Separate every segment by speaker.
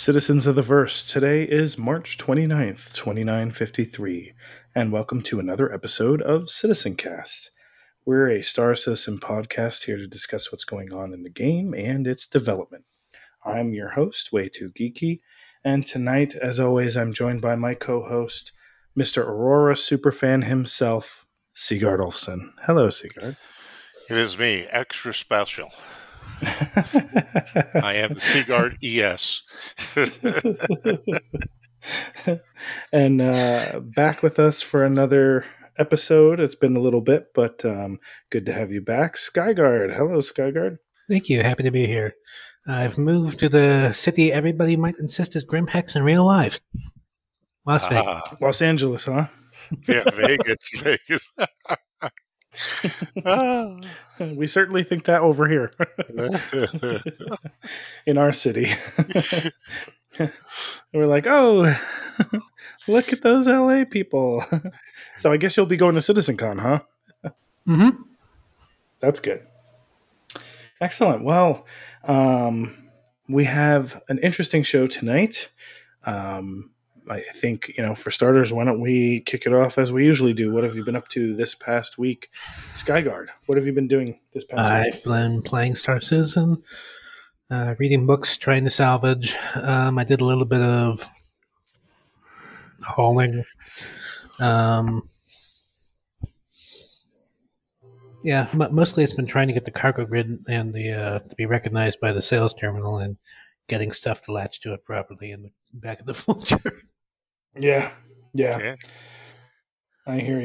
Speaker 1: citizens of the verse. Today is March 29th, 2953, and welcome to another episode of Citizen Cast. We're a Star Citizen podcast here to discuss what's going on in the game and its development. I'm your host, Way Too Geeky, and tonight, as always, I'm joined by my co host, Mr. Aurora Superfan himself, Sigard Olufson. Hello, Sigard.
Speaker 2: It is me, extra special. I am Sigard ES.
Speaker 1: and uh, back with us for another episode. It's been a little bit, but um, good to have you back. Skyguard. Hello, Skyguard.
Speaker 3: Thank you. Happy to be here. I've moved to the city everybody might insist is Grimhex in real life. Las Vegas.
Speaker 1: Uh, Los Angeles, huh?
Speaker 2: Yeah, Vegas, Vegas.
Speaker 1: we certainly think that over here in our city. We're like, oh, look at those LA people. so I guess you'll be going to CitizenCon, huh?
Speaker 3: Mm-hmm.
Speaker 1: That's good. Excellent. Well, um, we have an interesting show tonight. Um, I think, you know, for starters, why don't we kick it off as we usually do? What have you been up to this past week? Skyguard, what have you been doing this past week?
Speaker 3: I've
Speaker 1: week?
Speaker 3: been playing Star Citizen, uh, reading books, trying to salvage. Um, I did a little bit of hauling. Um, yeah, m- mostly it's been trying to get the cargo grid and the uh, to be recognized by the sales terminal and getting stuff to latch to it properly in the back of the Vulture.
Speaker 1: Yeah, yeah,
Speaker 2: Yeah.
Speaker 1: I hear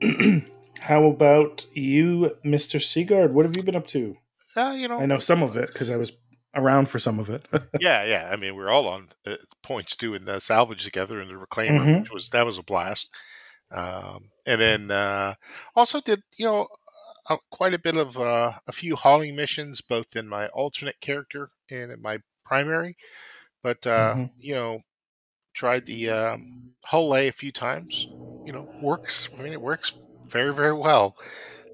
Speaker 1: you. How about you, Mr. Sigard? What have you been up to?
Speaker 2: Uh, you know,
Speaker 1: I know some of it because I was around for some of it.
Speaker 2: yeah, yeah. I mean, we're all on uh, points doing the salvage together and the reclaimer,
Speaker 1: Mhm.
Speaker 2: which was that was a blast. Um, and then uh, also did you know uh, quite a bit of uh, a few hauling missions, both in my alternate character and in my primary. But uh,
Speaker 1: Mhm.
Speaker 2: you know, tried the um, lay a few times. You know, works. I mean, it works very very well.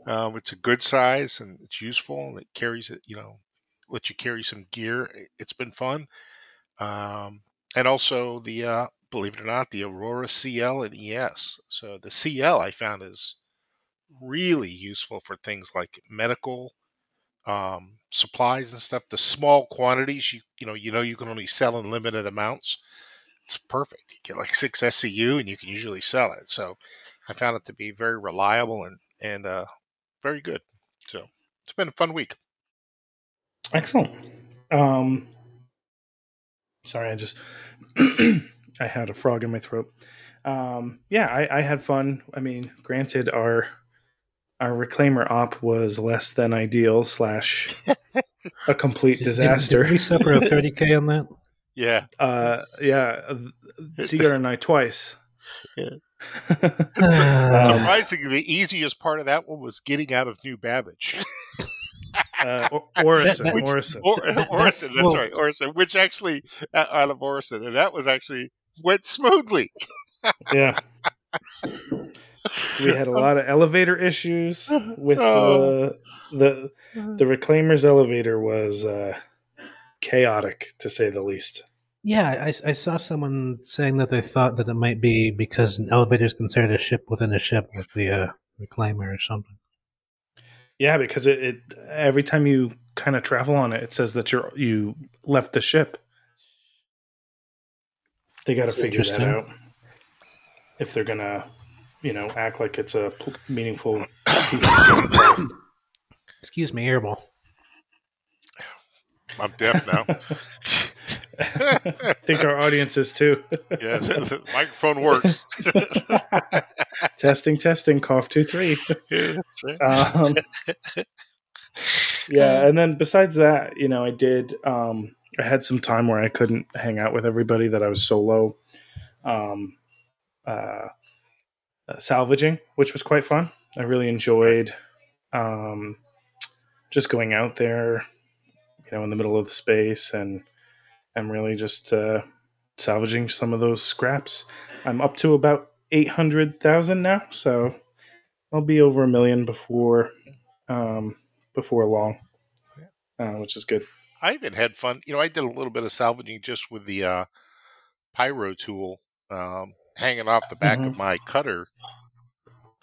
Speaker 2: Um, it's a good size and it's useful and it carries it. You know, lets you carry some gear. It- It's been fun. Um, and also the uh, believe it or not, the Aurora CL and ES. So the CL I found is really useful for things like medical um, supplies and stuff. The small quantities you you know you know you can only sell in limited amounts. It's perfect. You get like six SCU and you can usually sell it. So I found it to be very reliable and and uh, very good. So it's been a fun week.
Speaker 1: Excellent. Um, sorry, I just I had a frog in my throat. Um, yeah, I, I had fun. I mean, granted, our our reclaimer op was less than ideal slash a complete
Speaker 3: Did- did-
Speaker 1: disaster.
Speaker 3: Did, we suffer a 30k on that?
Speaker 2: Yeah.
Speaker 1: uh, yeah, Sigard and I twice.
Speaker 2: Yeah.
Speaker 3: Uh,
Speaker 1: Um,
Speaker 2: Surprisingly, the easiest part of that one was getting out of New Babbage.
Speaker 1: uh, Or- Orison,
Speaker 3: That- that-
Speaker 1: Orison.
Speaker 2: Or,
Speaker 3: That-
Speaker 2: Orison,
Speaker 3: that's-
Speaker 2: that's,
Speaker 3: well-
Speaker 2: right, Orison, which actually uh, out of Orison, and that was actually went smoothly.
Speaker 1: Yeah. We had a lot of elevator issues with
Speaker 2: Oh.
Speaker 1: the the the reclaimer's elevator was uh, chaotic to say the least.
Speaker 3: yeah, I, I saw someone saying that they thought that it might be because an elevator is considered a ship within a ship with the uh, reclaimer or something.
Speaker 1: Yeah, because it, it every time you kind of travel on it, it says that you're you left the ship. They got to figure that out if they're gonna, you know, act like it's a meaningful piece of.
Speaker 3: Excuse me, airball.
Speaker 2: I'm deaf now.
Speaker 1: I think our audience is too.
Speaker 2: yeah, microphone works.
Speaker 1: testing, testing, cough two, three.
Speaker 2: Yeah, right.
Speaker 1: Um, yeah, and then besides that, you know, I did. Um, I had some time where I couldn't hang out with everybody that I was solo, um, uh, uh, salvaging, which was quite fun. I really enjoyed um, just going out there, you know, in the middle of the space and i'm really just uh, salvaging some of those scraps. I'm up to about eight hundred thousand now, so I'll be over a million before um, before long, uh, which is good.
Speaker 2: I even had fun. You know, I did a little bit of salvaging just with the uh, pyro tool um, hanging off the back
Speaker 1: Mhm.
Speaker 2: of my cutter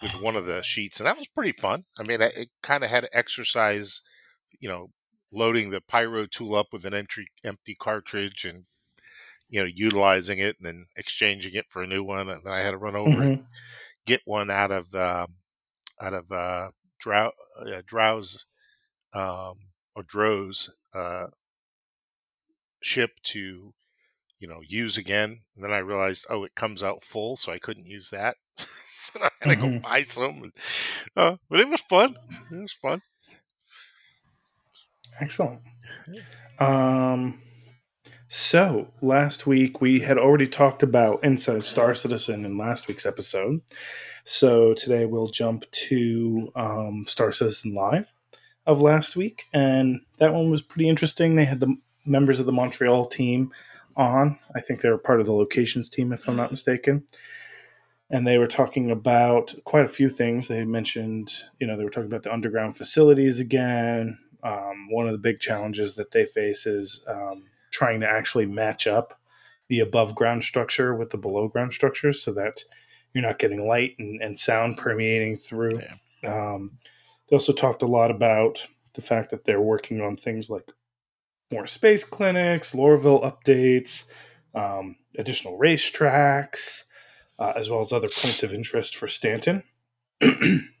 Speaker 2: with one of the sheets, and that was pretty fun. I mean, it, it kind of had exercise, you know, loading the pyro tool up with an entry empty cartridge and you know utilizing it and then exchanging it for a new one, and I had to run over and
Speaker 1: Mhm.
Speaker 2: get one out of um out of uh, drow, uh, drowse um, or drows uh, ship to you know use again and then i realized oh it comes out full so i couldn't use that. So i had to go buy some and, uh, but it was fun. It was fun
Speaker 1: Excellent. Um, so last week we had already talked about Inside Star Citizen in last week's episode. So today we'll jump to um, Star Citizen Live of last week, and that one was pretty interesting. They had the members of the Montreal team on. I think they were part of the locations team, if I'm not mistaken. And they were talking about quite a few things. They mentioned, you know, they were talking about the underground facilities again. Um, one of the big challenges that they face is um, trying to actually match up the above ground structure with the below ground structure so that you're not getting light and, and sound permeating through. Um, they also talked a lot about the fact that they're working on things like more space clinics, Lorville updates, um, additional racetracks, uh, as well as other points of interest for Stanton.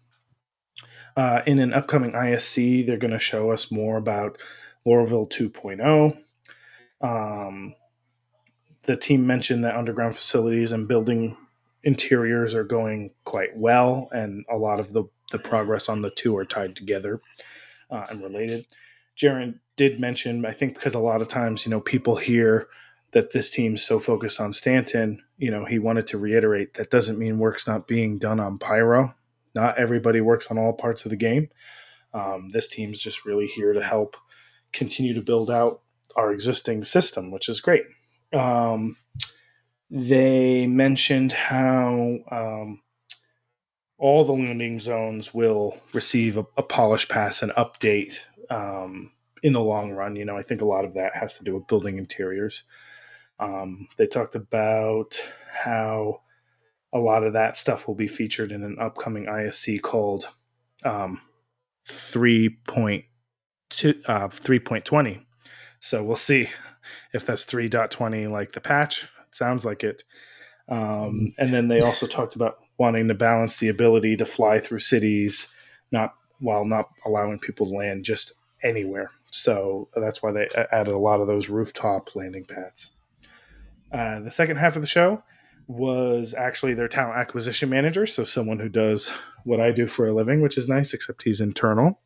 Speaker 1: uh, in an upcoming ISC, they're going to show us more about Lorville 2.0. Um, the team mentioned that underground facilities and building interiors are going quite well, and a lot of the, the progress on the two are tied together uh, and related. Jaron did mention, I think, because a lot of times, you know, people hear that this team's so focused on Stanton, you know, he wanted to reiterate that doesn't mean work's not being done on Pyro. Not everybody works on all parts of the game. Um, this team's just really here to help continue to build out our existing system, which is great. Um, they mentioned how um, all the landing zones will receive a, a polish pass and update um, in the long run. You know, I think a lot of that has to do with building interiors. Um, they talked about how a lot of that stuff will be featured in an upcoming ISC called um, 3.2, uh, 3.20. So we'll see if that's 3.20 like the patch. It sounds like it. Um, and then they also talked about wanting to balance the ability to fly through cities, not while not allowing people to land just anywhere. So that's why they added a lot of those rooftop landing pads. Uh, the second half of the show was actually their talent acquisition manager, so someone who does what I do for a living, which is nice, except he's internal.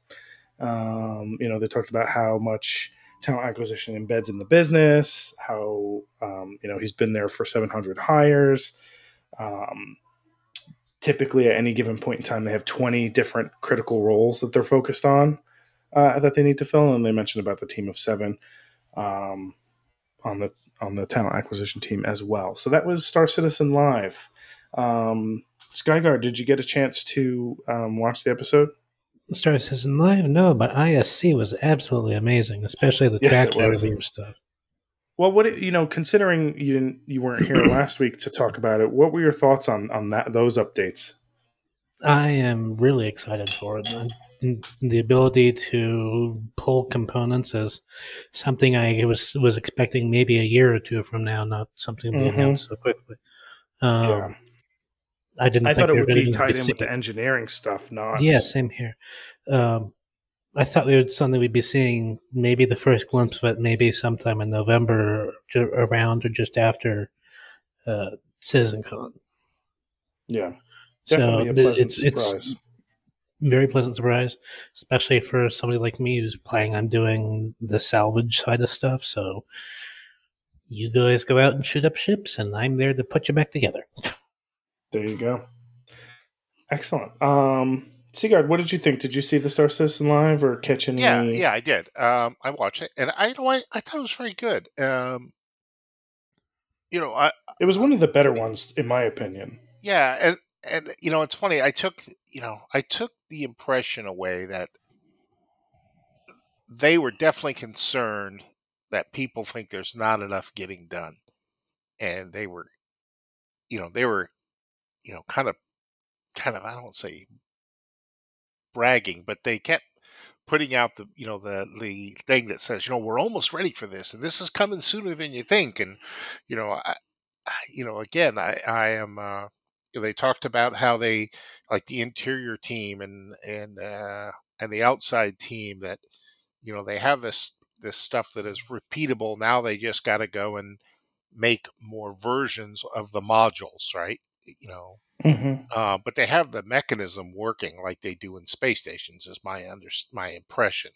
Speaker 1: Um, you know, they talked about how much talent acquisition embeds in the business, how um, you know he's been there for 700 hires. Um, typically, at any given point in time, they have 20 different critical roles that they're focused on uh, that they need to fill, and they mentioned about the team of seven um, on the on the talent acquisition team as well. So that was Star Citizen Live. Um, Skyguard, did you get a chance to um, watch the episode?
Speaker 3: Star Citizen Live? No, but ISC was absolutely amazing, especially the
Speaker 1: Yes,
Speaker 3: track stuff.
Speaker 1: Well, what you know, considering you didn't, you weren't here last week to talk about it, what were your thoughts on on that those updates?
Speaker 3: I am really excited for it. The ability to pull components is something I was was expecting maybe a year or two from now, not something being
Speaker 1: Mhm.
Speaker 3: announced so quickly. Um,
Speaker 1: yeah,
Speaker 3: I didn't.
Speaker 1: I
Speaker 3: think
Speaker 1: thought it would be tied in with the engineering stuff, not
Speaker 3: Yeah, same here. Um, I thought we would something we'd be seeing maybe the first glimpse of it maybe sometime in November, ju- around or just after uh, CitizenCon.
Speaker 1: yeah,
Speaker 3: So
Speaker 1: definitely a pleasant
Speaker 3: it's it's
Speaker 1: surprise.
Speaker 3: Very pleasant surprise, especially for somebody like me who's planning on doing the salvage side of stuff. So you guys go out and shoot up ships, and I'm there to put you back together.
Speaker 1: There you go. Excellent. Um, Sigard, what did you think? Did you see the Star Citizen live or catch any?
Speaker 2: yeah yeah i did um i watched it and i you know I, I thought it was very good um you know i
Speaker 1: It was one of the better ones, in my opinion.
Speaker 2: Yeah, and and you know it's funny. I took you know I took the impression away that they were definitely concerned that people think there's not enough getting done, and they were, you know, they were, you know, kind of, kind of, I don't say bragging, but they kept putting out the you know the the thing that says you know we're almost ready for this and this is coming sooner than you think. And you know I, I you know again I I am uh, they talked about how they like the interior team and and uh, and the outside team that you know they have this this stuff that is repeatable now they just got to go and make more versions of the modules right you know
Speaker 1: Mm-hmm.
Speaker 2: uh, but they have the mechanism working like they do in space stations is my under my impression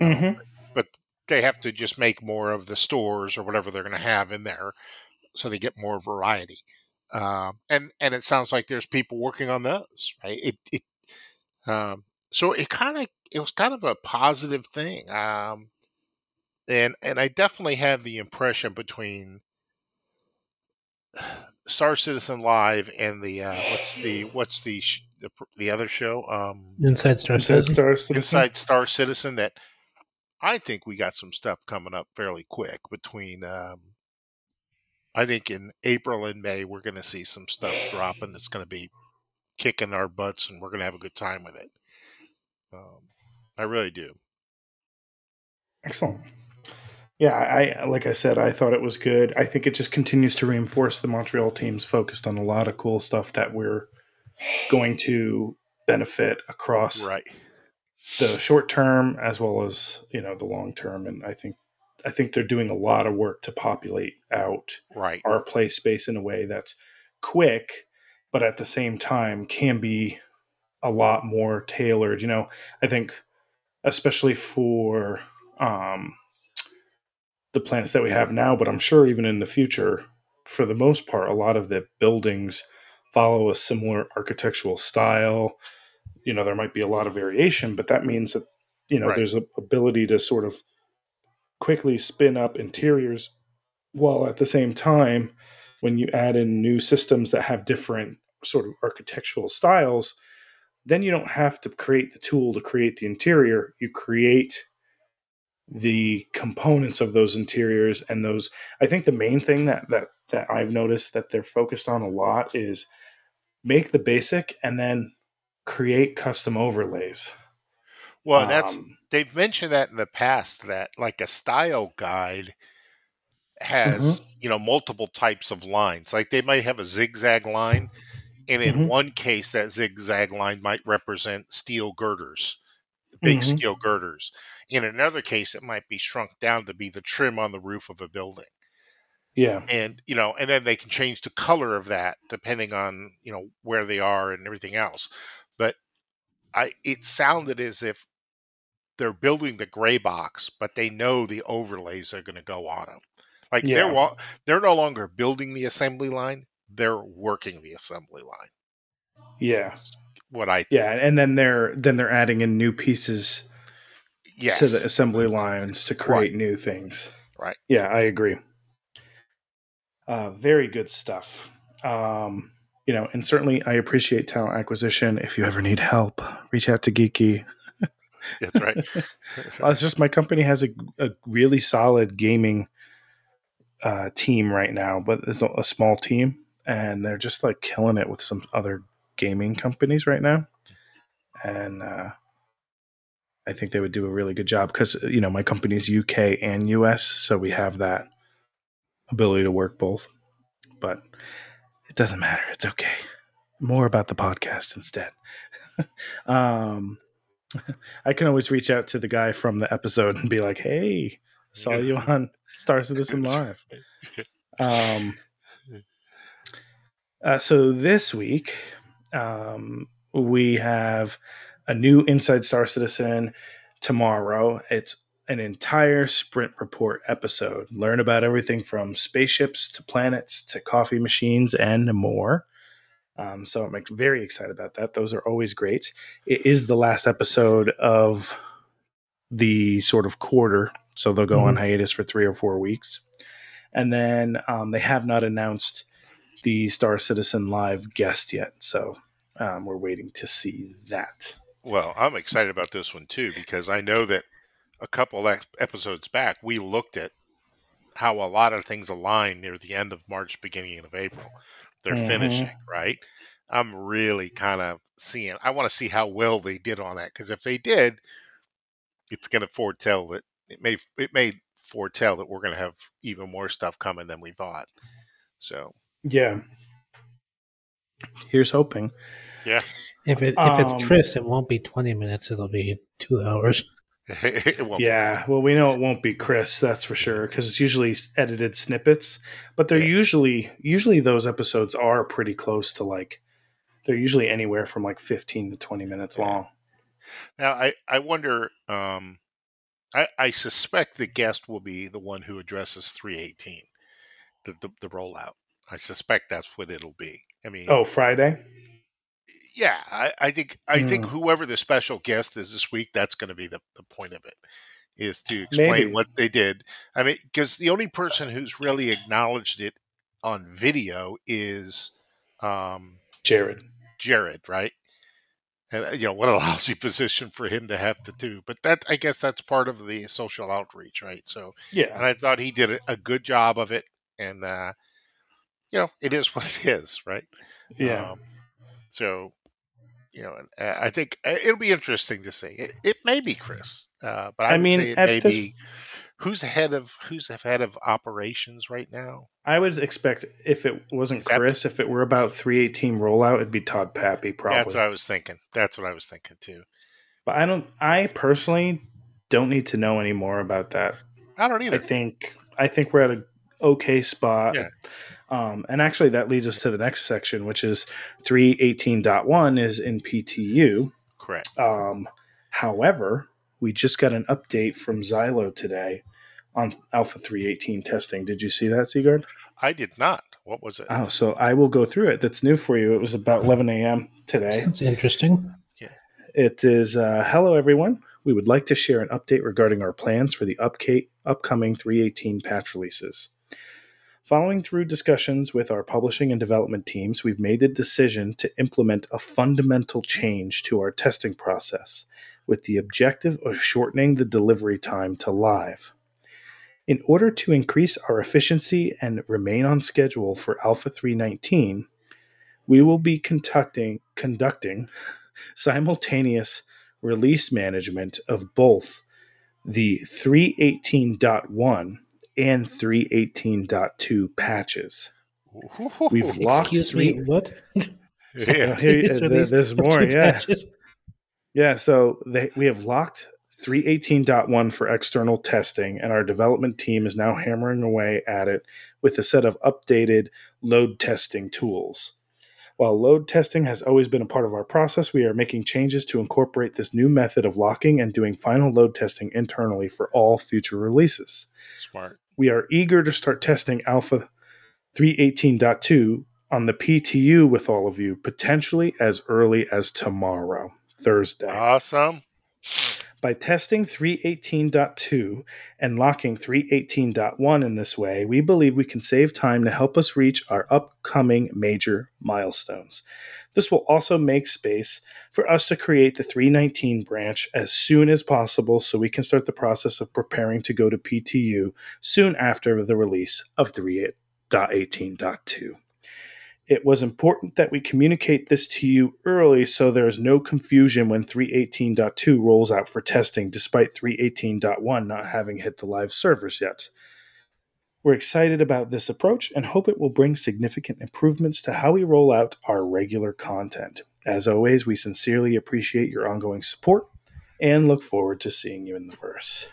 Speaker 1: Mm-hmm.
Speaker 2: but they have to just make more of the stores or whatever they're going to have in there so they get more variety um, and and it sounds like there's people working on those right it, it um, so it kind of it was kind of a positive thing um, and and i definitely have the impression between star citizen live and the uh, what's the what's the sh- the, the other show um
Speaker 3: Inside Star
Speaker 1: Inside
Speaker 3: Citizen.
Speaker 1: Star Citizen.
Speaker 2: inside star citizen that i think we got some stuff coming up fairly quick between um i think in april and may we're going to see some stuff dropping that's going to be kicking our butts and we're going to have a good time with it um i really do
Speaker 1: Excellent. Yeah, I like I said, I thought it was good. I think it just continues to reinforce the Montreal teams focused on a lot of cool stuff that we're going to benefit across
Speaker 2: right
Speaker 1: the short term as well as you know the long term. And I think I think they're doing a lot of work to populate out
Speaker 2: right
Speaker 1: our play space in a way that's quick, but at the same time can be a lot more tailored. You know, I think especially for um, the planets that we have now, but I'm sure even in the future, for the most part, a lot of the buildings follow a similar architectural style. You know, there might be a lot of variation, but that means that you know
Speaker 2: Right.
Speaker 1: there's a ability to sort of quickly spin up interiors while at the same time when you add in new systems that have different sort of architectural styles then you don't have to create the tool to create the interior. You create the components of those interiors and those i think the main thing that that that i've noticed that they're focused on a lot is make the basic and then create custom overlays
Speaker 2: well that's
Speaker 1: Um,
Speaker 2: they've mentioned that in the past that like a style guide has you know multiple types of lines. Like they might have a zigzag line and in
Speaker 1: Mhm.
Speaker 2: one case that zigzag line might represent steel girders big
Speaker 1: Mhm.
Speaker 2: steel girders. In another case it might be shrunk down to be the trim on the roof of a building.
Speaker 1: Yeah.
Speaker 2: And you know and then they can change the color of that depending on you know where they are and everything else. But i it sounded as if they're building the gray box but they know the overlays are going to go on them like
Speaker 1: Yeah.
Speaker 2: they're they're no longer building the assembly line they're working the assembly line
Speaker 1: yeah
Speaker 2: what i
Speaker 1: yeah and then they're then they're adding in new pieces
Speaker 2: yes
Speaker 1: to the assembly lines to create new things.
Speaker 2: Right.
Speaker 1: Yeah, I agree. Uh, very good stuff. Um, you know, and certainly I appreciate talent acquisition. If you ever need help, reach out to Geeky.
Speaker 2: that's right
Speaker 1: Uh, it's just my company has a, a really solid gaming uh, team right now, but it's a, a small team, and they're just like killing it with some other gaming companies right now. And uh, I think they would do a really good job because you know my company's UK and US, so we have that ability to work both. But it doesn't matter; it's okay. More about the podcast instead. um, I can always reach out to the guy from the episode and be like, "Hey, saw you on Star Citizen Live." Um, uh, so this week, um, we have a new Inside Star Citizen tomorrow. It's an entire sprint report episode. Learn about everything from spaceships to planets to coffee machines and more. Um, so I'm very excited about that. Those are always great. It is the last episode of the sort of quarter, so they'll go on hiatus for three or four weeks, and then um, they have not announced the Star Citizen Live guest yet. So um, we're waiting to see that.
Speaker 2: Well, I'm excited about this one too because I know that a couple episodes back, we looked at how a lot of things align near the end of March, beginning of April. They're
Speaker 1: Mhm.
Speaker 2: finishing, right? I'm really kind of seeing. I want to see how well they did on that because if they did, it's going to foretell that it may it may foretell that we're going to have even more stuff coming than we thought. So
Speaker 1: Yeah. Here's hoping.
Speaker 2: yeah,
Speaker 3: If it if it's
Speaker 1: Um,
Speaker 3: Chris, it won't be twenty minutes. It'll be two hours.
Speaker 1: Yeah, well, we know it won't be Chris, that's for sure, because it's usually edited snippets. But they're
Speaker 2: Yeah.
Speaker 1: usually usually those episodes are pretty close to like they're usually anywhere from like fifteen to twenty minutes
Speaker 2: Yeah.
Speaker 1: long.
Speaker 2: Now, I, I wonder, um, I, I suspect the guest will be the one who addresses 318, the, the, the rollout. I suspect that's what it'll be. I mean,
Speaker 1: Oh, Friday.
Speaker 2: Yeah, I, I think I think
Speaker 1: Hmm.
Speaker 2: whoever the special guest is this week, that's going to be the, the point of it, is to explain
Speaker 1: Maybe.
Speaker 2: what they did. I mean, because the only person who's really acknowledged it on video is um,
Speaker 1: Jared.
Speaker 2: Jared, right? And uh, you know what a lousy position for him to have to do, but that I guess that's part of the social outreach, right? So,
Speaker 1: yeah, and
Speaker 2: I thought he did a- a good job of it, and uh, you know it is what it is, right?
Speaker 1: Yeah.
Speaker 2: Um, so, you know, and, uh, I think uh, it'll be interesting to see. It, it may be Chris, uh, but I,
Speaker 1: I
Speaker 2: would
Speaker 1: mean,
Speaker 2: say it may
Speaker 1: this-
Speaker 2: be who's head of who's head of operations right now.
Speaker 1: I would expect if it wasn't
Speaker 2: that-
Speaker 1: Chris, if it were about three eighteen rollout, it'd be Todd Papy probably.
Speaker 2: That's what I was thinking. That's what I was thinking too.
Speaker 1: But I don't. I personally don't need to know any more about that.
Speaker 2: I don't either.
Speaker 1: I think I think we're at a okay spot.
Speaker 2: Yeah.
Speaker 1: Um, and actually, that leads us to the next section, which is 318.1 is in PTU.
Speaker 2: Correct.
Speaker 1: Um, however, we just got an update from Zyloh today on Alpha 318 testing. Did you see that, Sigard?
Speaker 2: I did not. What was it?
Speaker 1: Oh, so I will go through it. That's new for you. It was about 11 a.m. today.
Speaker 3: Sounds interesting. Yeah.
Speaker 1: It is uh, hello everyone. We would like to share an update regarding our plans for the upca- upcoming 318 patch releases. Following through discussions with our publishing and development teams, we've made the decision to implement a fundamental change to our testing process with the objective of shortening the delivery time to live. In order to increase our efficiency and remain on schedule for Alpha 319, we will be conducting conducting simultaneous release management of both the 318.1 and 318.2 patches. We've locked
Speaker 3: Excuse
Speaker 1: three.
Speaker 3: me. What?
Speaker 2: yeah.
Speaker 1: Here-
Speaker 3: It's
Speaker 1: uh,
Speaker 3: released
Speaker 1: there's more, yeah.
Speaker 3: patches.
Speaker 1: Yeah, so they, we have locked 318.1 for external testing, and our development team is now hammering away at it with a set of updated load testing tools. While load testing has always been a part of our process, we are making changes to incorporate this new method of locking and doing final load testing internally for all future releases.
Speaker 2: Smart.
Speaker 1: We are eager to start testing Alpha 318.2 on the PTU with all of you, potentially as early as tomorrow, Thursday.
Speaker 2: Awesome.
Speaker 1: By testing 318.2 and locking 318.1 in this way, we believe we can save time to help us reach our upcoming major milestones. This will also make space for us to create the 319 branch as soon as possible so we can start the process of preparing to go to PTU soon after the release of 3.18.2. It was important that we communicate this to you early so there is no confusion when 318.2 rolls out for testing, despite 318.1 not having hit the live servers yet. We're excited about this approach and hope it will bring significant improvements to how we roll out our regular content. As always, we sincerely appreciate your ongoing support and look forward to seeing you in the verse.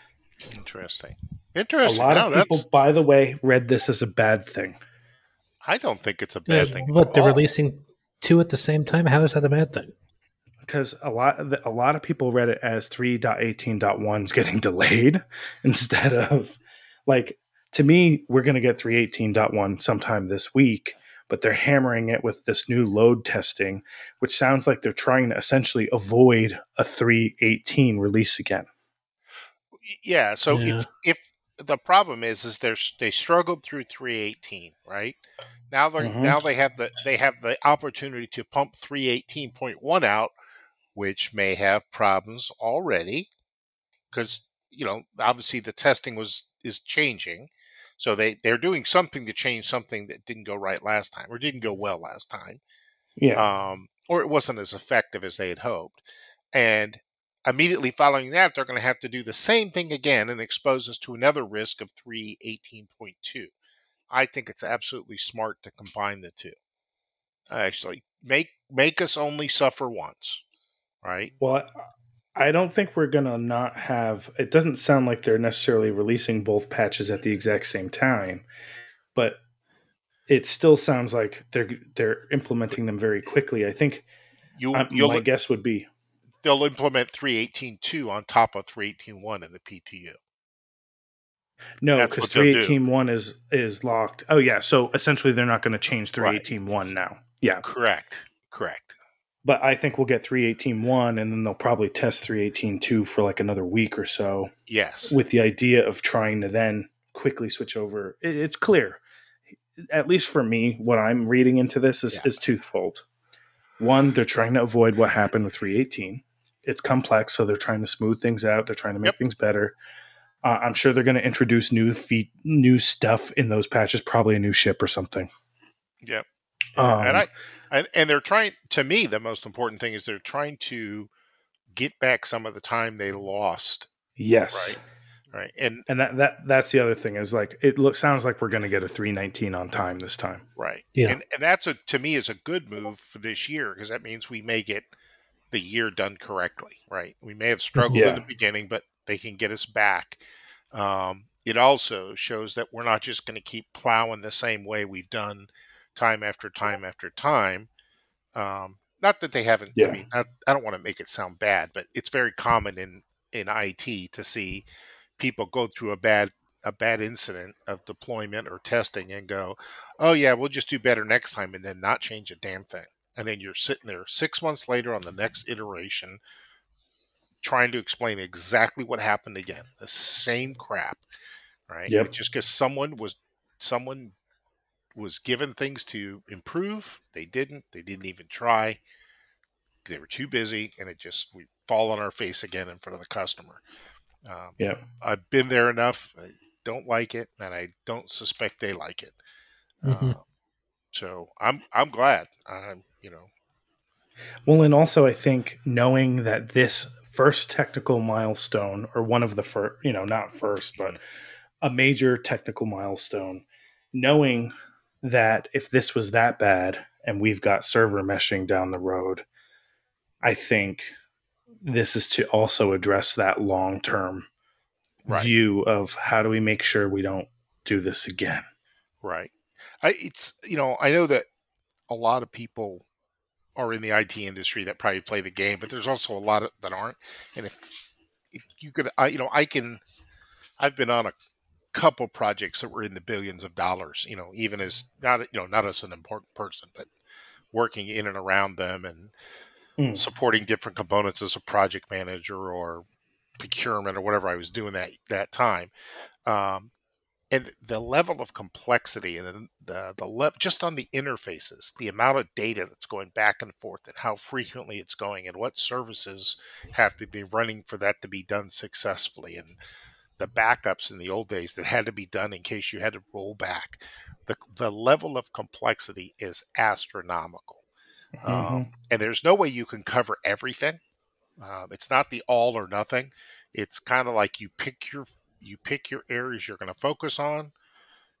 Speaker 2: Interesting. Interesting.
Speaker 1: A lot
Speaker 2: No,
Speaker 1: of people,
Speaker 2: that's-
Speaker 1: by the way, read this as a bad thing.
Speaker 2: I don't think it's a
Speaker 3: Yeah,
Speaker 2: bad thing.
Speaker 3: What they're
Speaker 2: all.
Speaker 3: releasing two at the same time? How is that a bad thing?
Speaker 1: because a lot a lot of people read it as 3.18.1 is getting delayed instead of like to me we're going to get 3.18.1 sometime this week but they're hammering it with this new load testing which sounds like they're trying to essentially avoid a 3.18 release again
Speaker 2: Yeah. So
Speaker 3: Yeah.
Speaker 2: if if the problem is is they they struggled through 318, right? Now they are
Speaker 1: Mhm.
Speaker 2: now they have the they have the opportunity to pump 318.1 out, which may have problems already, because you know, obviously the testing was is changing, so they they're doing something to change something that didn't go right last time or didn't go well last time.
Speaker 1: Yeah.
Speaker 2: Um, or it wasn't as effective as they had hoped. And immediately following that, they're going to have to do the same thing again and expose us to another risk of 318.2. I think it's absolutely smart to combine the two. Actually, make make us only suffer once, right?
Speaker 1: Well, I don't think we're gonna not have. It doesn't sound like they're necessarily releasing both patches at the exact same time, but it still sounds like they're they're implementing them very quickly. I think
Speaker 2: You'll,
Speaker 1: uh, my guess would be
Speaker 2: they'll implement 318.2 on top of 318.1 in the PTU.
Speaker 1: no because three eighteen one is is locked. Oh yeah, so essentially they're not going to change three eighteen one now. Yeah,
Speaker 2: Correct. Correct.
Speaker 1: But I think we'll get three eighteen one, and then they'll probably test three eighteen two for like another week or so.
Speaker 2: Yes.
Speaker 1: with the idea of trying to then quickly switch over. It's clear, at least for me, what I'm reading into this is,
Speaker 2: Yeah.
Speaker 1: is twofold. One, they're trying to avoid what happened with 318. It's complex, so they're trying to smooth things out. They're trying to make
Speaker 2: Yep.
Speaker 1: things better. Uh, I'm sure they're going to introduce new feet, new stuff in those patches, probably a new ship or something.
Speaker 2: Yep.
Speaker 1: Um,
Speaker 2: and I and, and they're trying to me the most important thing is they're trying to get back some of the time they lost
Speaker 1: yes,
Speaker 2: Right. right and
Speaker 1: and that that that's the other thing is like it looks sounds like we're going to get a 319 on time this time.
Speaker 2: right
Speaker 3: Yeah.
Speaker 2: and, and that's a to me is a good move for this year because that means we may get the year done correctly right we may have struggled
Speaker 1: Yeah.
Speaker 2: in the beginning but they can get us back um, it also shows that we're not just going to keep plowing the same way we've done time after time after time um, not that they haven't
Speaker 1: Yeah.
Speaker 2: i mean I, I don't want to make it sound bad but it's very common in in it to see people go through a bad a bad incident of deployment or testing and go oh yeah we'll just do better next time and then not change a damn thing and then you're sitting there six months later on the next iteration trying to explain exactly what happened again the same crap right
Speaker 1: Yep.
Speaker 2: just because someone was someone was given things to improve they didn't they didn't even try. They were too busy and it just we fall on our face again in front of the customer. Um,
Speaker 1: Yeah.
Speaker 2: i've been there enough i don't like it and i don't suspect they like it.
Speaker 3: Mhm.
Speaker 2: uh, so i'm i'm glad i'm you know.
Speaker 1: Well, and also I think knowing that this first technical milestone, or one of the first, you know, not first, but a major technical milestone, knowing that if this was that bad and we've got server meshing down the road, I think this is to also address that long term
Speaker 2: Right.
Speaker 1: view of how do we make sure we don't do this again.
Speaker 2: Right. I it's you know, I know that a lot of people are in the IT industry that probably play the game, but there's also a lot of, that aren't. And if, if you could I you know, I can I've been on a couple projects that were in the billions of dollars, you know, even as not you know, not as an important person, but working in and around them and
Speaker 1: Mm.
Speaker 2: supporting different components as a project manager or procurement or whatever I was doing that that time. Um, and the level of complexity and the the, the le- just on the interfaces, the amount of data that's going back and forth, and how frequently it's going, and what services have to be running for that to be done successfully, and the backups in the old days that had to be done in case you had to roll back. The the level of complexity is astronomical.
Speaker 1: Mhm.
Speaker 2: Um, and there's no way you can cover everything. Um, it's not the all or nothing. It's kind of like you pick your you pick your areas you're going to focus on,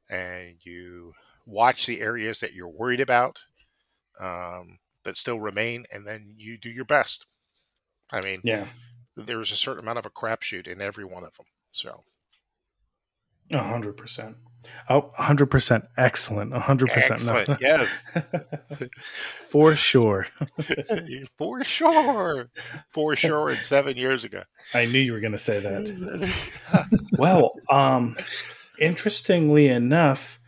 Speaker 2: and you watch the areas that you're worried about um, that still remain, and then you do your best. I mean,
Speaker 1: yeah.
Speaker 2: there's a certain amount of a crapshoot in every one of them. So
Speaker 1: A hundred percent. Oh, hundred percent. Excellent. A hundred percent. No.
Speaker 2: yes,
Speaker 1: For sure.
Speaker 2: for sure, for sure. And seven years ago.
Speaker 1: I knew you were going to say that. Well, um, interestingly enough,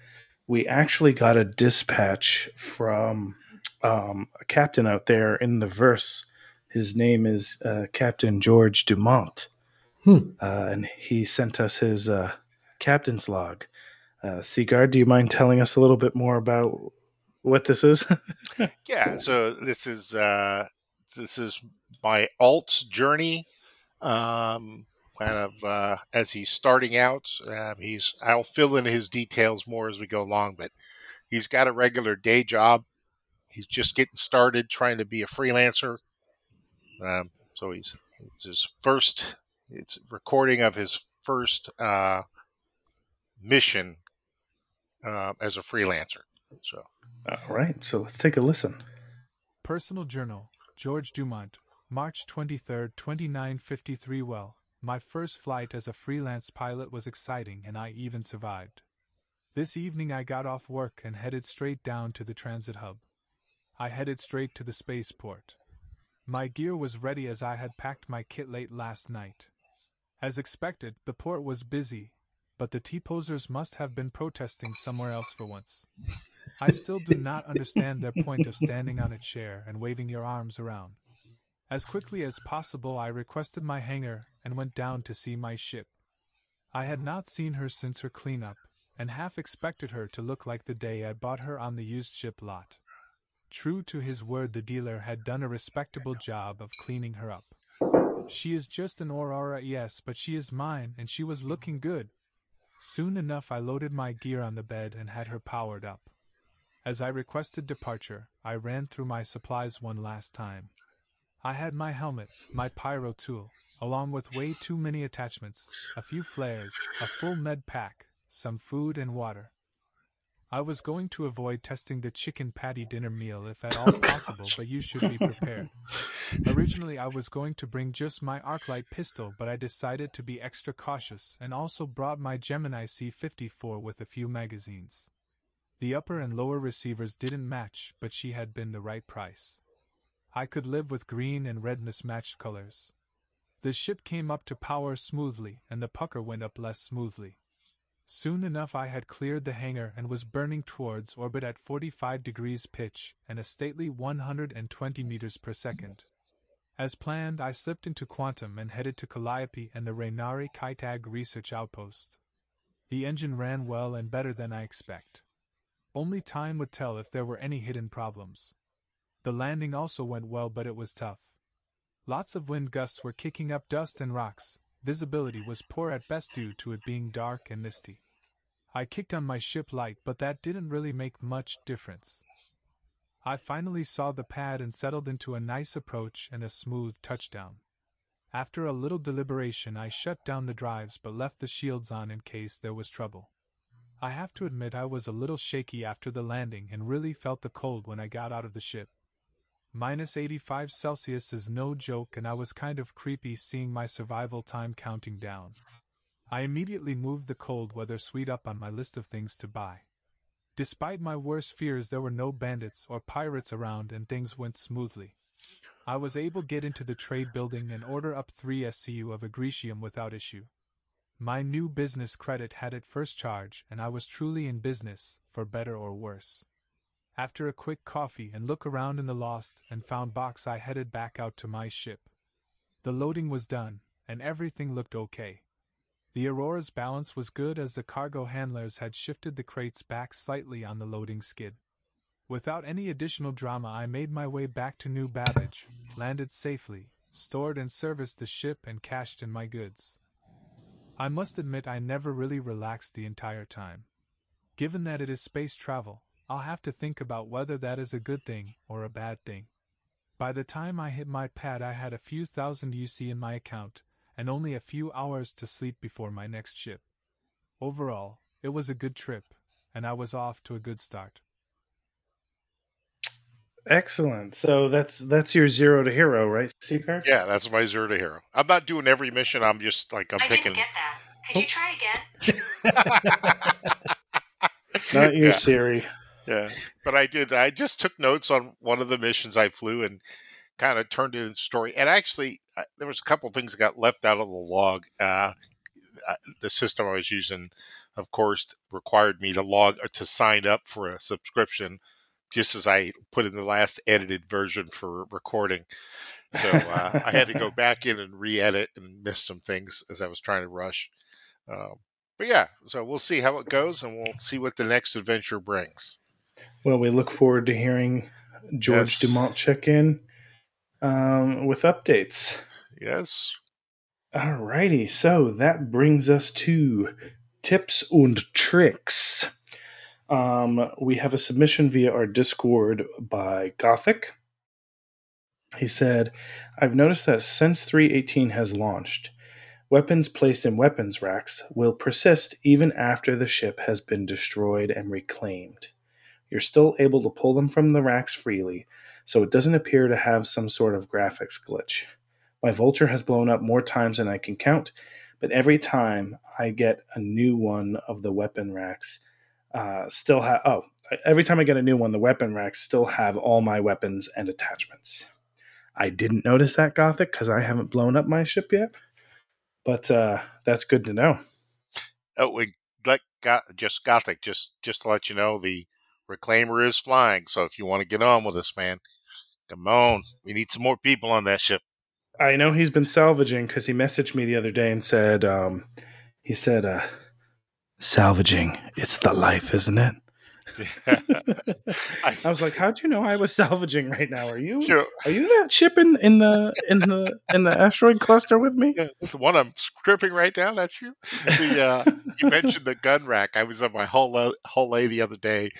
Speaker 1: we actually got a dispatch from um, a captain out there in the verse. His name is uh, Captain George Dumont.
Speaker 3: Hmm.
Speaker 1: Uh, and he sent us his uh, captain's log. Uh, Sigard, do you mind telling us a little bit more about what this is?
Speaker 2: Yeah, so this is uh, this is my alt's journey. Um, kind of uh, as he's starting out. Um, he's I'll fill in his details more as we go along, but he's got a regular day job. He's just getting started trying to be a freelancer. Um, so he's it's his first it's recording of his first uh, mission uh, as a freelancer. So
Speaker 1: All right, so let's take a listen.
Speaker 4: Personal Journal, George Dumont, March 23, 2953. Well, my first flight as a freelance pilot was exciting and I even survived. This evening I got off work and headed straight down to the transit hub. I headed straight to the spaceport. My gear was ready as I had packed my kit late last night. As expected, the port was busy, but the T-posers must have been protesting somewhere else for once. I still do not understand their point of standing on a chair and waving your arms around. As quickly as possible, I requested my hangar and went down to see my ship. I had not seen her since her cleanup, and half expected her to look like the day I bought her on the used ship lot. True to his word, the dealer had done a respectable job of cleaning her up. She is just an Aurora, yes, but she is mine, and she was looking good. Soon enough, I loaded my gear on the bed and had her powered up. As I requested departure, I ran through my supplies one last time. I had my helmet, my pyro tool, along with way too many attachments, a few flares, a full med pack, some food and water. I was going to avoid testing the chicken patty dinner meal if at all possible, but you should be prepared. Originally, I was going to bring just my Arclight pistol, but I decided to be extra cautious and also brought my Gemini C54 with a few magazines. The upper and lower receivers didn't match, but she had been the right price. I could live with green and red mismatched colors. The ship came up to power smoothly, and the pucker went up less smoothly. Soon enough, I had cleared the hangar and was burning towards orbit at 45 degrees pitch and a stately 120 meters per second. As planned, I slipped into Quantum and headed to Calliope and the Rayari Kaltag research outpost. The engine ran well and better than I expect. Only time would tell if there were any hidden problems. The landing also went well, but it was tough. Lots of wind gusts were kicking up dust and rocks, Visibility was poor at best due to it being dark and misty. I kicked on my ship light, but that didn't really make much difference. I finally saw the pad and settled into a nice approach and a smooth touchdown. After a little deliberation, I shut down the drives but left the shields on in case there was trouble. I have to admit I was a little shaky after the landing and really felt the cold when I got out of the ship. Minus 85 Celsius is no joke, and I was kind of creepy seeing my survival time counting down. I immediately moved the cold weather suite up on my list of things to buy. Despite my worst fears, there were no bandits or pirates around, and things went smoothly. I was able to get into the trade building and order up 3 SCU of Agricium without issue. My new business credit had it first charge, and I was truly in business, for better or worse. After a quick coffee and look around in the lost and found box, I headed back out to my ship. The loading was done, and everything looked okay. The Aurora's balance was good as the cargo handlers had shifted the crates back slightly on the loading skid. Without any additional drama, I made my way back to New Babbage, landed safely, stored and serviced the ship, and cashed in my goods. I must admit I never really relaxed the entire time. Given that it is space travel, I'll have to think about whether that is a good thing or a bad thing. By the time I hit my pad, I had a few thousand UC in my account, and only a few hours to sleep before my next ship. Overall, it was a good trip, and I was off to a good start.
Speaker 1: Excellent. So that's that's your zero to hero, right, Sigard?
Speaker 2: Yeah, that's my zero to hero. I'm not doing every mission. I'm just like I'm
Speaker 5: I
Speaker 2: picking.
Speaker 5: didn't get that. Could you try again?
Speaker 1: Not you,
Speaker 2: Yeah.
Speaker 1: Siri.
Speaker 2: Yeah, but I did. I just took notes on one of the missions I flew and kind of turned it into a story. And actually, uh, there was a couple things that got left out of the log. Uh, uh, the system I was using, of course, required me to log or to sign up for a subscription, just as I put in the last edited version for recording. So uh, I had to go back in and re-edit and miss some things as I was trying to rush. Um, but yeah, so we'll see how it goes, and we'll see what the next adventure brings.
Speaker 1: Well, we look forward to hearing George
Speaker 2: Yes.
Speaker 1: Dumont check in um, with updates.
Speaker 2: Yes.
Speaker 1: Alrighty, so that brings us to tips and tricks. Um, we have a submission via our Discord by Gothic. He said, I've noticed that since 318 has launched, weapons placed in weapons racks will persist even after the ship has been destroyed and reclaimed. You're still able to pull them from the racks freely, so it doesn't appear to have some sort of graphics glitch. My vulture has blown up more times than I can count, but every time I get a new one of the weapon racks, uh, still have oh, every time I get a new one, the weapon racks still have all my weapons and attachments. I didn't notice that Gothic because I haven't blown up my ship yet, but uh, that's good to know.
Speaker 2: Oh, we like got just Gothic. Just just to let you know, the reclaimer is flying. So if you want to get on with us, man, come on. We need some more people on that ship.
Speaker 1: I know he's been salvaging because he messaged me the other day and said, um, he said, uh, salvaging, it's the life, isn't it?
Speaker 2: I,
Speaker 1: I was like, "How'd you know I was salvaging right now? Are you are you that ship in, in the in the in the asteroid cluster with me?"
Speaker 2: yeah, the one I'm scripting right now. That's you. The uh, you mentioned the gun rack. I was on my Hull Hull A the other day,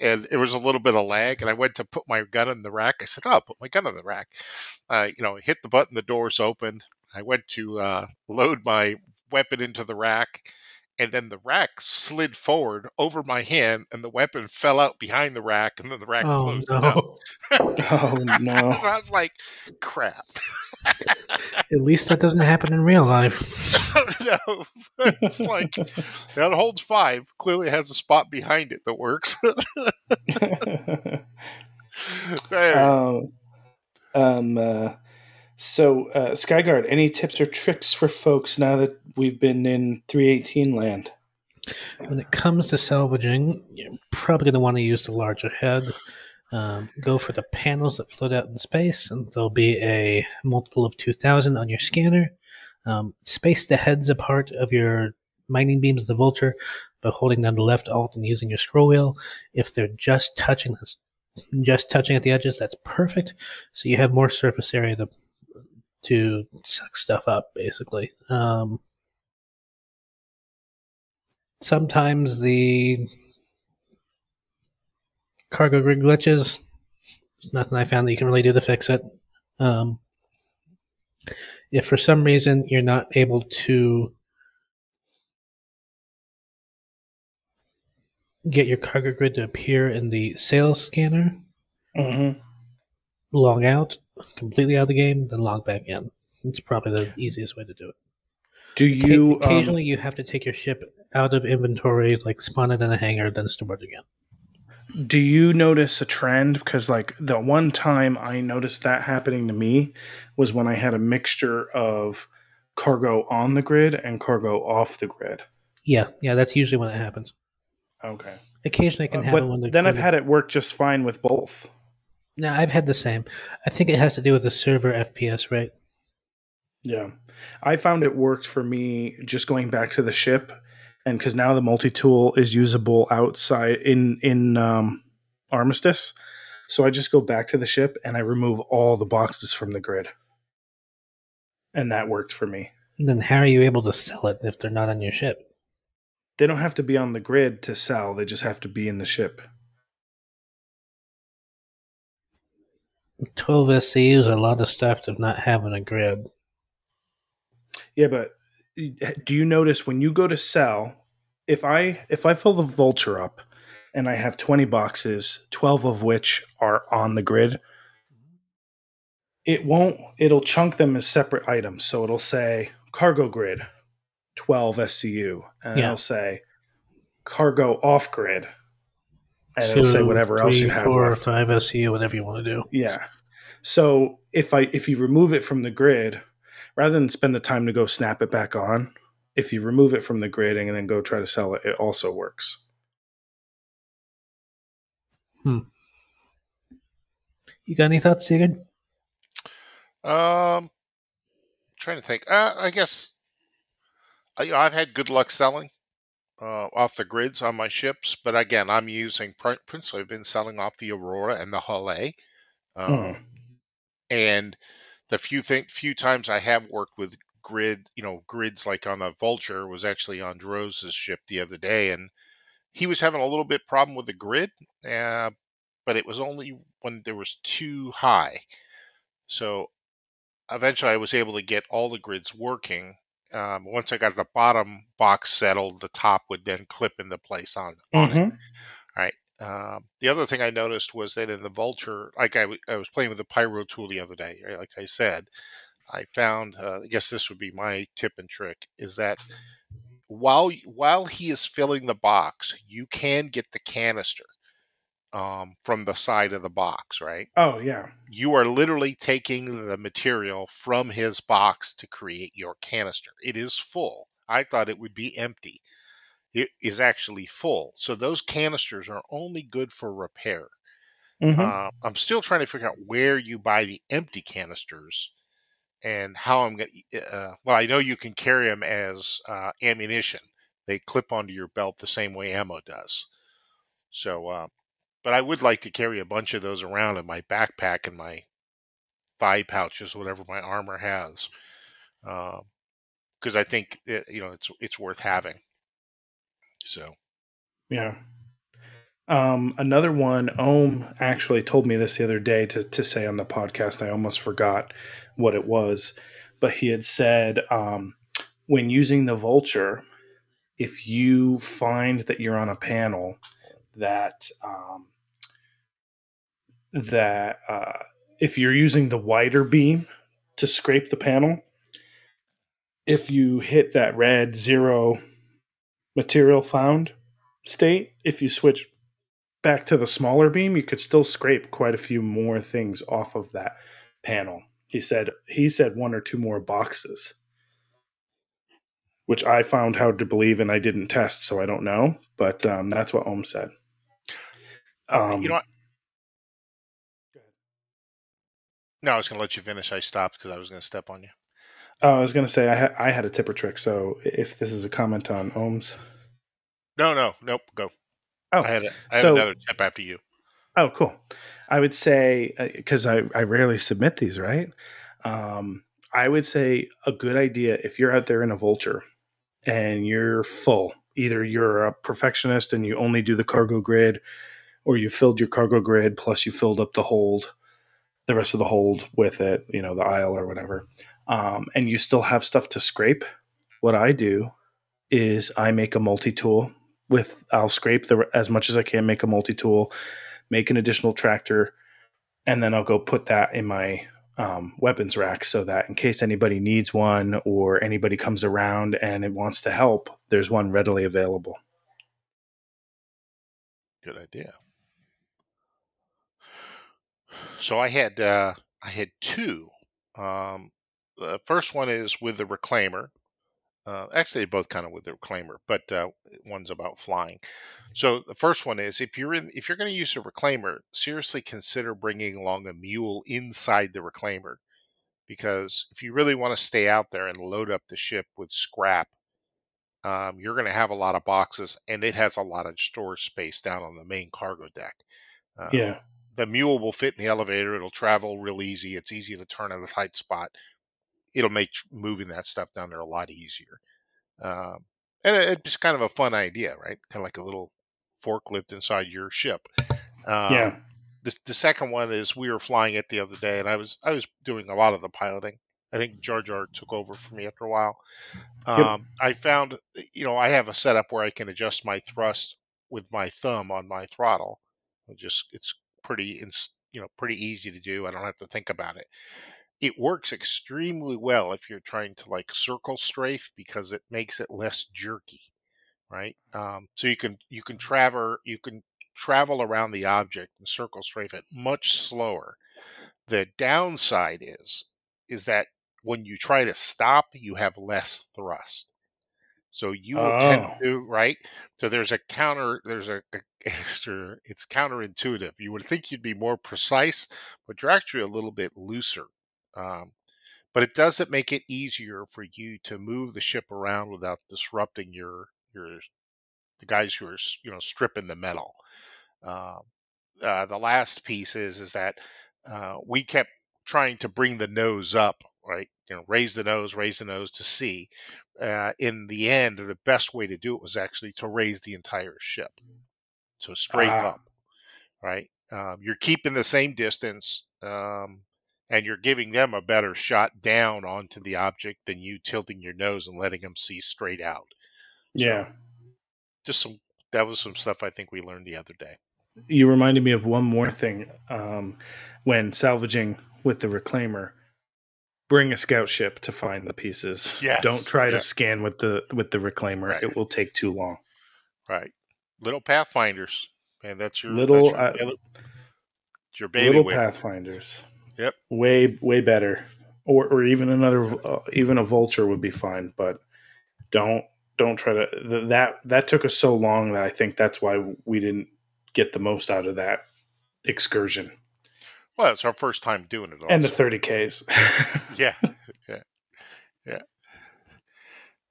Speaker 2: and it was a little bit of lag. And I went to put my gun in the rack. I said, "Oh, I'll put my gun in the rack." Uh, you know, hit the button. The doors opened. I went to uh, load my weapon into the rack, and then the rack slid forward over my hand, and the weapon fell out behind the rack, and then the rack
Speaker 3: Oh
Speaker 2: closed. up.
Speaker 3: no!
Speaker 1: Oh no!
Speaker 2: so I was like, "Crap."
Speaker 3: At least that doesn't happen in real life.
Speaker 2: no, it's like that holds five. Clearly has a spot behind it that works. There.
Speaker 1: um, um, uh, so, uh, Skyguard, any tips or tricks for folks now that we've been in 318 land?
Speaker 3: When it comes to salvaging, you're probably going to want to use the larger head. Um, go for the panels that float out in space, and there'll be a multiple of 2000 on your scanner. Um, space the heads apart of your mining beams of the vulture by holding down the left alt and using your scroll wheel. If they're just touching, just touching at the edges, that's perfect. So you have more surface area to to suck stuff up, basically. Um, sometimes the cargo grid glitches. There's nothing I found that you can really do to fix it. Um, if for some reason you're not able to get your cargo grid to appear in the sales scanner,
Speaker 1: Mm-hmm.
Speaker 3: Log out completely out of the game, then log back in. It's probably the easiest way to do it.
Speaker 1: Do you um,
Speaker 3: occasionally you have to take your ship out of inventory, like spawn it in a hangar, then store it again.
Speaker 1: do you notice a trend? Because like the one time I noticed that happening to me was when I had a mixture of cargo on the grid and cargo off the grid.
Speaker 3: Yeah, yeah, that's usually when it happens.
Speaker 1: Okay,
Speaker 3: Occasionally it can
Speaker 1: Uh,
Speaker 3: happen
Speaker 1: but
Speaker 3: when the
Speaker 1: then I've had it work just fine with both.
Speaker 3: No, I've had the same. I think it has to do with the server FPS rate.
Speaker 1: Yeah. I found it worked for me just going back to the ship and cuz now the multi-tool is usable outside in in um Armistice. So I just go back to the ship and I remove all the boxes from the grid. And that worked for me.
Speaker 3: And then how are you able to sell it if they're not on your ship?
Speaker 1: They don't have to be on the grid to sell, they just have to be in the ship.
Speaker 3: 12 SCUs are a lot of stuff to not having a grid.
Speaker 1: Yeah, but do you notice when you go to sell, if I if I fill the vulture up and I have 20 boxes, 12 of which are on the grid, it won't it'll chunk them as separate items. So it'll say cargo grid 12 SCU and
Speaker 3: Yeah.
Speaker 1: it'll say cargo off grid and it'll say
Speaker 3: Two,
Speaker 1: whatever else you have
Speaker 3: four,
Speaker 1: left.
Speaker 3: five SCU, whatever you want to do.
Speaker 1: Yeah. So if I if you remove it from the grid, rather than spend the time to go snap it back on, if you remove it from the grid and then go try to sell it, it also works. Hmm.
Speaker 3: You got any thoughts, Sigard?
Speaker 2: Um, trying to think. Uh, I guess uh, you know I've had good luck selling uh, off the grids on my ships, but again, I'm using pri- principally. I've been selling off the Aurora and the Hull A, um,
Speaker 1: Mm.
Speaker 2: and the few thing, few times I have worked with grid, you know, grids like on a Vulture was actually on Droze's ship the other day, and he was having a little bit problem with the grid, uh, but it was only when there was too high. So eventually, I was able to get all the grids working. Um, once I got the bottom box settled, the top would then clip into place on on it.
Speaker 1: Mhm.
Speaker 2: Right. Um, the other thing I noticed was that in the Vulture, like I, w- I was playing with the Pyro tool the other day, right? Like I said, I found, uh, I guess this would be my tip and trick, is that while while he is filling the box, you can get the canister um, from the side of the box, right?
Speaker 1: Oh yeah.
Speaker 2: You are literally taking the material from his box to create your canister. It is full. I thought it would be empty. It is actually full. So those canisters are only good for repair.
Speaker 1: Mhm.
Speaker 2: Uh, I'm still trying to figure out where you buy the empty canisters and how I'm going to. Uh, well, I know you can carry them as uh, ammunition. They clip onto your belt the same way ammo does. So, uh, but I would like to carry a bunch of those around in my backpack and my thigh pouches, whatever my armor has, because I think it, you know it's it's worth having. So,
Speaker 1: Yeah. Um, another one, Ohm actually told me this the other day to, to say on the podcast. I almost forgot what it was, but he had said um, when using the vulture, if you find that you're on a panel that um, that uh, if you're using the wider beam to scrape the panel, if you hit that red zero material found state, if you switch back to the smaller beam, you could still scrape quite a few more things off of that panel. He said he said one or two more boxes, which I found hard to believe, and I didn't test, so I don't know. But um, that's what Ohm said. Um,
Speaker 2: you know No, I was going to let you finish. I stopped because I was going to step on you.
Speaker 1: Oh, I was going to say I, ha- I had a tip or trick. So if this is a comment on Ohm's,
Speaker 2: No, no, nope. Go.
Speaker 1: oh,
Speaker 2: I had a, I have
Speaker 1: so-
Speaker 2: another tip after you.
Speaker 1: Oh, cool. I would say because I, I rarely submit these, right? Um, I would say a good idea if you're out there in a vulture and you're full, either you're a perfectionist and you only do the cargo grid, or you filled your cargo grid plus you filled up the hold, the rest of the hold with it, you know, the aisle or whatever, um, and you still have stuff to scrape. What I do is I make a multi tool with I'll scrape the as much as I can, make a multi tool make an additional tractor, and then I'll go put that in my um, weapons rack so that in case anybody needs one or anybody comes around and it wants to help, there's one readily available.
Speaker 2: Good idea. So I had uh, I had two. Um, the first one is with the reclaimer. Uh, actually, both kind of with the reclaimer, but uh, one's about flying. So the first one is if you're in if you're going to use a reclaimer, seriously consider bringing along a mule inside the reclaimer, because if you really want to stay out there and load up the ship with scrap, um, you're going to have a lot of boxes, and it has a lot of storage space down on the main cargo deck. Uh,
Speaker 1: Yeah.
Speaker 2: The mule will fit in the elevator. It'll travel real easy. It's easy to turn in a tight spot. It'll make moving that stuff down there a lot easier. Um, and it, it's kind of a fun idea, right? Kind of like a little forklift inside your ship. Um,
Speaker 1: yeah.
Speaker 2: The, the second one is we were flying it the other day, and I was I was doing a lot of the piloting. I think Jar Jar took over for me after a while.
Speaker 1: Yep.
Speaker 2: Um, I found, you know, I have a setup where I can adjust my thrust with my thumb on my throttle. It just it's pretty, you know, pretty easy to do. I don't have to think about it. It works extremely well if you're trying to like circle strafe because it makes it less jerky, right? Um, so you can you can travel you can travel around the object and circle strafe it much slower. The downside is is that when you try to stop, you have less thrust. So you will tend
Speaker 1: Oh.
Speaker 2: to right. So there's a counter. There's a, a it's counterintuitive. You would think you'd be more precise, but you're actually a little bit looser. Um, but it doesn't make it easier for you to move the ship around without disrupting your your the guys who are you know stripping the metal. Um, uh, the last piece is is that uh, we kept trying to bring the nose up right? You know, raise the nose, raise the nose to see. Uh, in the end, the best way to do it was actually to raise the entire ship, so strafe
Speaker 1: Ah.
Speaker 2: up, right? Um, you're keeping the same distance, um, and you're giving them a better shot down onto the object than you tilting your nose and letting them see straight out.
Speaker 1: Yeah.
Speaker 2: Just some that was some stuff I think we learned the other day.
Speaker 1: You reminded me of one more thing. Um, when salvaging with the reclaimer, bring a scout ship to find the pieces.
Speaker 2: Yes,
Speaker 1: Don't try
Speaker 2: yeah.
Speaker 1: to scan with the with the reclaimer.
Speaker 2: Right.
Speaker 1: It will take too long.
Speaker 2: Right. Little pathfinders. And that's your
Speaker 1: Little,
Speaker 2: that's your,
Speaker 1: uh,
Speaker 2: your
Speaker 1: Little
Speaker 2: bailiwick.
Speaker 1: pathfinders.
Speaker 2: Yep.
Speaker 1: Way way better. Or or even another uh, even a vulture would be fine, but don't don't try to th- that that took us so long that I think that's why we didn't get the most out of that excursion
Speaker 2: Well, it's our first time doing it. Also.
Speaker 1: and the 30ks.
Speaker 2: yeah, yeah, yeah.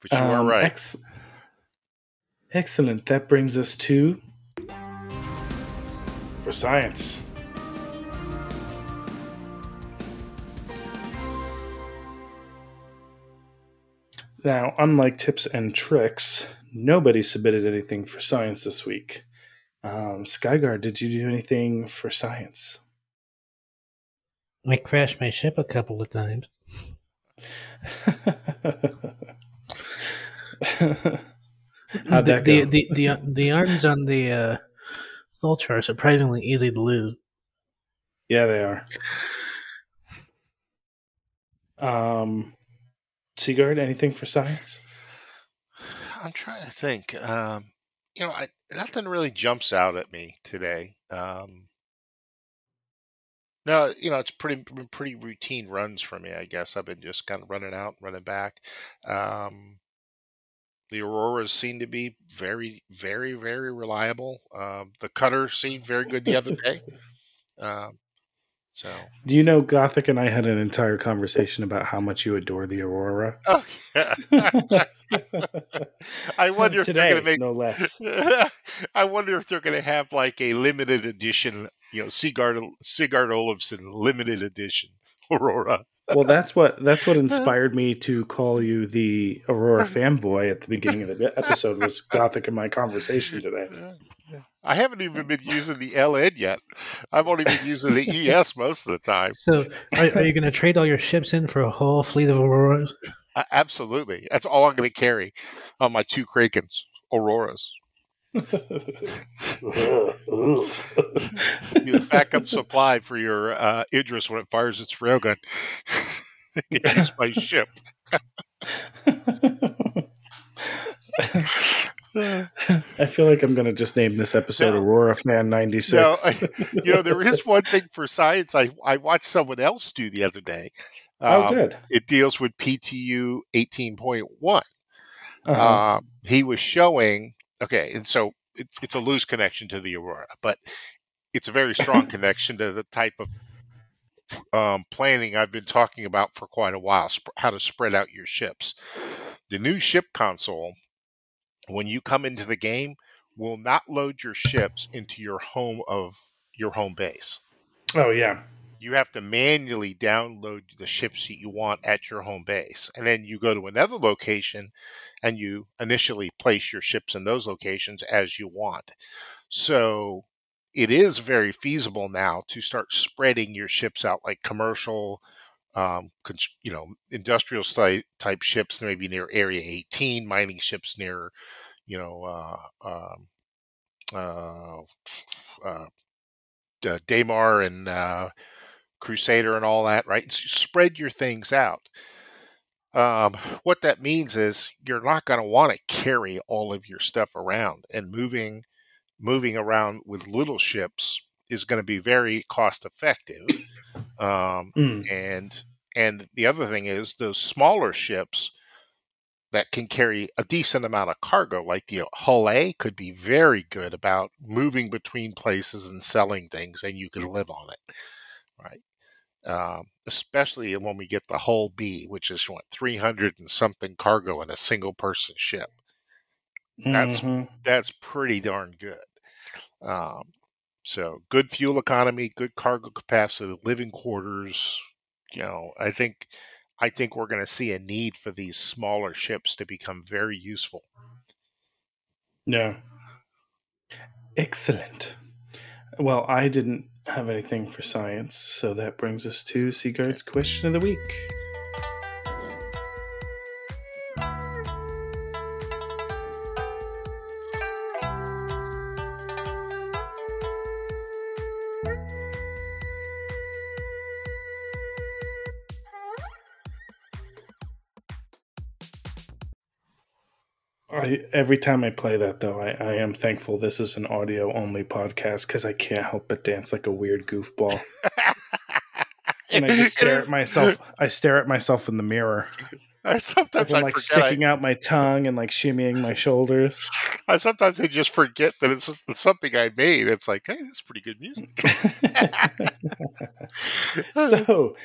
Speaker 2: But you are
Speaker 1: Um,
Speaker 2: right.
Speaker 1: ex- excellent. That brings us to for science. Now, unlike tips and tricks, nobody submitted anything for science this week. Um, Skyguard, did you do anything for science?
Speaker 3: I crashed my ship a couple of times.
Speaker 1: How'd
Speaker 3: the,
Speaker 1: that
Speaker 3: the,
Speaker 1: go?
Speaker 3: the the the arms on the uh, vulture are surprisingly easy to lose.
Speaker 1: Yeah, they are. Um, Sigard, anything for science?
Speaker 2: I'm trying to think. Um, you know, I, nothing really jumps out at me today. Um, no, you know, it's pretty been pretty routine runs for me. I guess I've been just kind of running out, and running back. Um, the auroras seem to be very, very, very reliable. Um, the cutter seemed very good the other day. Um, so,
Speaker 1: Do you know Gothic and I had an entire conversation about how much you adore the Aurora?
Speaker 2: oh, yeah. I wonder if they're going to make
Speaker 1: no less.
Speaker 2: I wonder if they're going to have like a limited edition, you know, Sigard Sigard Olufson limited edition Aurora.
Speaker 1: Well, that's what that's what inspired me to call you the Aurora fanboy at the beginning of the episode. Was Gothic in my conversation today?
Speaker 2: I haven't even been using the LN yet. I've only been using the ES most of the time.
Speaker 3: So, are, are you going to trade all your ships in for a whole fleet of auroras?
Speaker 2: Absolutely, that's all I'm going to carry on my two Krakens, Auroras. Backup supply for your uh, Idris when it fires its railgun. Use my ship.
Speaker 1: I feel like I'm going to just name this episode
Speaker 2: No.
Speaker 1: Aurora Fan 96.
Speaker 2: No, I- you know, there is one thing for science I, I watched someone else do the other day.
Speaker 1: Oh,
Speaker 2: Um,
Speaker 1: good.
Speaker 2: It deals with PTU 18.1.
Speaker 1: Uh-huh.
Speaker 2: Um, he was showing, okay, and so it's, it's a loose connection to the Aurora, but it's a very strong connection to the type of um, planning I've been talking about for quite a while, sp- how to spread out your ships. The new ship console, when you come into the game, will not load your ships into your home of your home base.
Speaker 1: oh, yeah.
Speaker 2: You have to manually download the ships that you want at your home base. And then you go to another location and you initially place your ships in those locations as you want. So it is very feasible now to start spreading your ships out like commercial, um, you know, industrial type type ships, maybe near Area 18, mining ships near, you know, uh, um, uh, uh, Daymar and uh, Crusader and all that, right? So you spread your things out. Um, what that means is you're not going to want to carry all of your stuff around, and moving moving around with little ships is going to be very cost effective. Um,
Speaker 1: Mm.
Speaker 2: and and the other thing is those smaller ships that can carry a decent amount of cargo, like the Hull A, could be very good about moving between places and selling things, and you could live on it, right? Um, especially when we get the Hull B, which is what three hundred and something cargo in a single person ship. That's-
Speaker 1: Mhm.
Speaker 2: That's pretty darn good. Um, so good fuel economy, good cargo capacity, living quarters. You know, I think I think we're going to see a need for these smaller ships to become very useful.
Speaker 1: Yeah. Excellent. Well, I didn't have anything for science, so that brings us to Sigard's question of the week. Every time I play that, though, I, I am thankful this is an audio only podcast because I can't help but dance like a weird goofball. and I just stare at myself. I stare at myself in the mirror.
Speaker 2: I sometimes
Speaker 1: I'm
Speaker 2: I
Speaker 1: like sticking out my tongue and like shimmying my shoulders.
Speaker 2: I, I sometimes I just forget that it's, it's something I made. It's like, hey, that's pretty good music.
Speaker 1: so,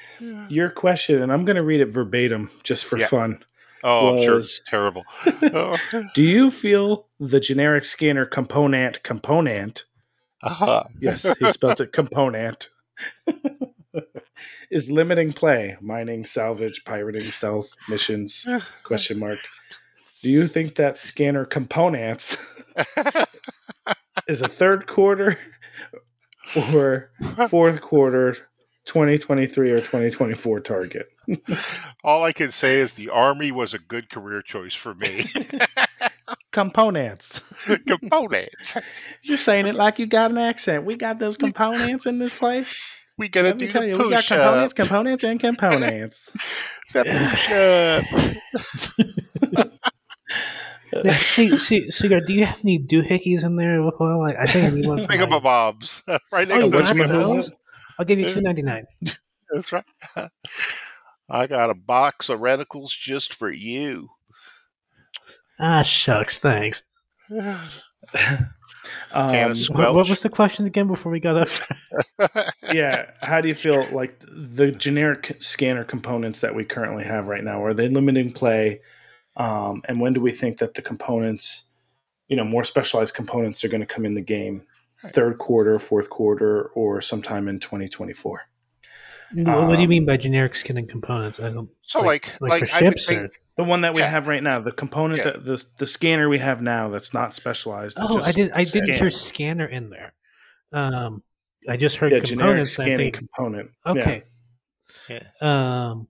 Speaker 1: your question, and I'm going to read it verbatim just for
Speaker 2: Yeah.
Speaker 1: fun.
Speaker 2: Oh, I'm sure it's terrible. Oh.
Speaker 1: Do you feel the generic scanner component component?
Speaker 2: Uh-huh.
Speaker 1: Yes, he spelled it component. is limiting play, mining, salvage, pirating, stealth, missions? Question mark. Do you think that scanner components is a third quarter or fourth quarter 2023 or 2024 target?
Speaker 2: All I can say is the army was a good career choice for me.
Speaker 1: Components.
Speaker 2: Components.
Speaker 1: You're saying it like you got an accent. We got those components in this place.
Speaker 2: We gotta
Speaker 1: Let me
Speaker 2: do
Speaker 1: tell
Speaker 2: the
Speaker 1: you, we got components,
Speaker 2: up.
Speaker 1: components, and components.
Speaker 2: That push up.
Speaker 3: Now, see, see, Sigard, do you have any doohickeys in there? Like, I think I need one. For my-
Speaker 2: Thingamabobs. right
Speaker 3: Oh,
Speaker 2: next
Speaker 3: you
Speaker 2: to
Speaker 3: got
Speaker 2: the
Speaker 1: whatchamacallit?
Speaker 3: those? I'll give you two ninety nine.
Speaker 2: That's right. I got a box of reticles just for you.
Speaker 3: Ah, shucks, thanks.
Speaker 1: Um,
Speaker 3: What, what was the question again before we got up?
Speaker 1: yeah, how do you feel like the generic scanner components that we currently have right now? Are they limiting play? Um, and when do we think that the components, you know, more specialized components are going to come in the game?
Speaker 2: Right.
Speaker 1: Third quarter, fourth quarter, or sometime in 2024?
Speaker 3: what do you
Speaker 1: Um,
Speaker 3: mean by generic skin and components? I don't
Speaker 2: so
Speaker 3: like,
Speaker 2: like
Speaker 3: like,
Speaker 2: like,
Speaker 3: for
Speaker 2: I
Speaker 3: ships
Speaker 2: think
Speaker 3: or
Speaker 1: The one that we
Speaker 2: Yeah.
Speaker 1: have right now, the component,
Speaker 2: Yeah.
Speaker 1: that, the the scanner we have now that's not specialized. it's
Speaker 3: oh, I
Speaker 1: just
Speaker 3: did. I didn't hear scanner in there. Um, I just heard
Speaker 1: yeah, generic
Speaker 3: components. and I
Speaker 1: scanning
Speaker 3: think,
Speaker 1: component.
Speaker 3: Okay.
Speaker 2: Yeah.
Speaker 3: Um,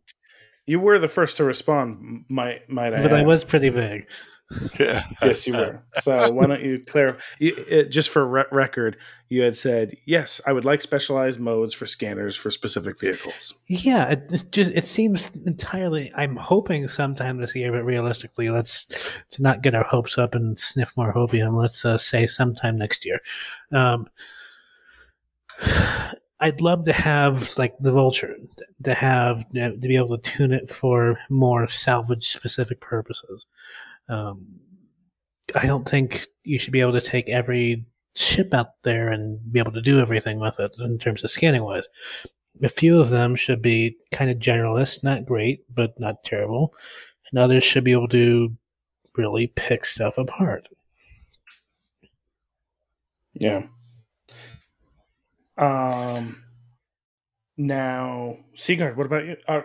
Speaker 1: You were the first to respond, might might I
Speaker 3: but I was pretty vague.
Speaker 2: Yeah.
Speaker 1: yes, you were. So why don't you clarify? Just for re- record, you had said yes. I would like specialized modes for scanners for specific vehicles.
Speaker 3: Yeah, it, it just it seems entirely. I'm hoping sometime this year, but realistically, let's to not get our hopes up and sniff more hopium. Let's uh, say sometime next year. Um, I'd love to have like the vulture to have you know, to be able to tune it for more salvage specific purposes. Um, I don't think you should be able to take every chip out there and be able to do everything with it in terms of scanning wise a few of them should be kind of generalist, not great, but not terrible. And others should be able to really pick stuff apart.
Speaker 1: Yeah. Um. Now, Sigard, what about you? Uh,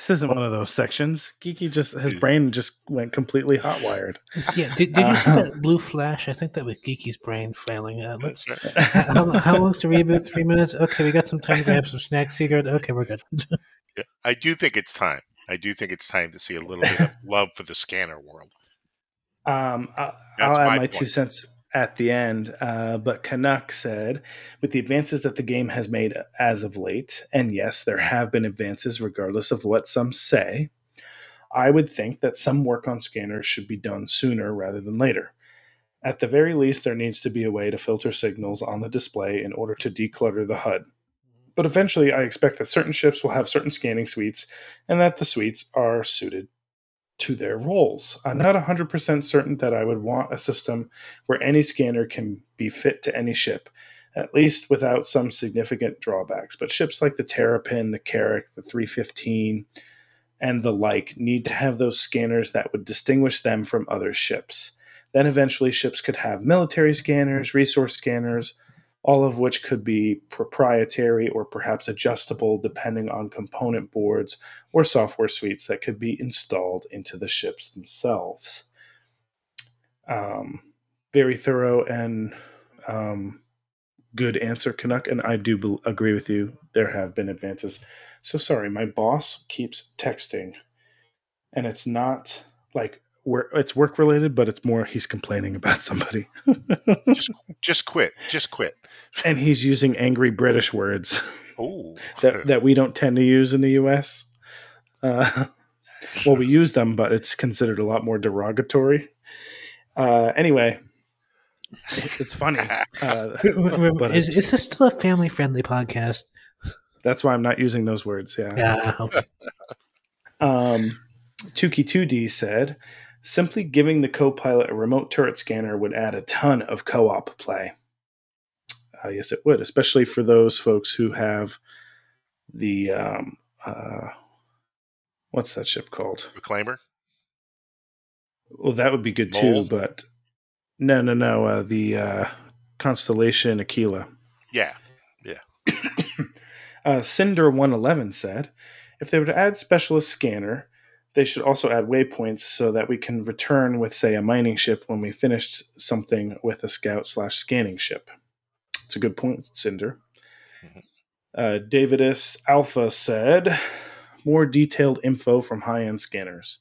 Speaker 1: this isn't one of those sections. Geeky just his brain just went completely hot wired.
Speaker 3: Yeah, did, did you see
Speaker 1: Uh-huh.
Speaker 3: that blue flash? I think that was Geeky's brain flailing. Uh, let's. How, how long's to reboot? Three minutes. Okay, we got some time to grab some snacks, Sigard. Okay, we're good.
Speaker 2: Yeah. I do think it's time. I do think it's time to see a little bit of love for the scanner world.
Speaker 1: Um, I,
Speaker 2: That's
Speaker 1: I'll add
Speaker 2: my
Speaker 1: my, two cents at the end. Uh, but Canuck said, with the advances that the game has made as of late, and yes, there have been advances regardless of what some say, I would think that some work on scanners should be done sooner rather than later. At the very least, there needs to be a way to filter signals on the display in order to declutter the HUD. But eventually, I expect that certain ships will have certain scanning suites, and that the suites are suited to their roles. I'm not 100% certain that I would want a system where any scanner can be fit to any ship, at least without some significant drawbacks. But ships like the Terrapin, the Carrack, the 315, and the like need to have those scanners that would distinguish them from other ships. Then eventually, ships could have military scanners, resource scanners, all of which could be proprietary or perhaps adjustable depending on component boards or software suites that could be installed into the ships themselves. Um, very thorough and um, good answer, Canuck, and I do be- agree with you. There have been advances. So sorry, my boss keeps texting, and it's not like work, it's work related, but it's more he's complaining about somebody.
Speaker 2: just, just quit. Just quit.
Speaker 1: and he's using angry British words
Speaker 2: Oh,
Speaker 1: that, that we don't tend to use in the US. Uh, well, we use them, but it's considered a lot more derogatory. Uh, anyway, it's funny. Uh, but
Speaker 3: is,
Speaker 1: it's-
Speaker 3: is this still a family friendly podcast?
Speaker 1: that's why I'm not using those words. Yeah.
Speaker 3: Yeah.
Speaker 1: Um, Tuki2D said, simply giving the co pilot a remote turret scanner would add a ton of co op play. Uh, yes, it would, especially for those folks who have the. Um, uh, what's that ship called?
Speaker 2: reclaimer.
Speaker 1: Well, that would be good too, but no, no, no. Uh, the uh, Constellation Aquila.
Speaker 2: Yeah, yeah,
Speaker 1: Uh, Cinder111 said, if they were to add specialist scanner, they should also add waypoints so that we can return with, say, a mining ship when we finished something with a scout slash scanning ship. It's a good point, Cinder.
Speaker 2: Mhm.
Speaker 1: Uh, Davidus Alpha said, more detailed info from high end scanners.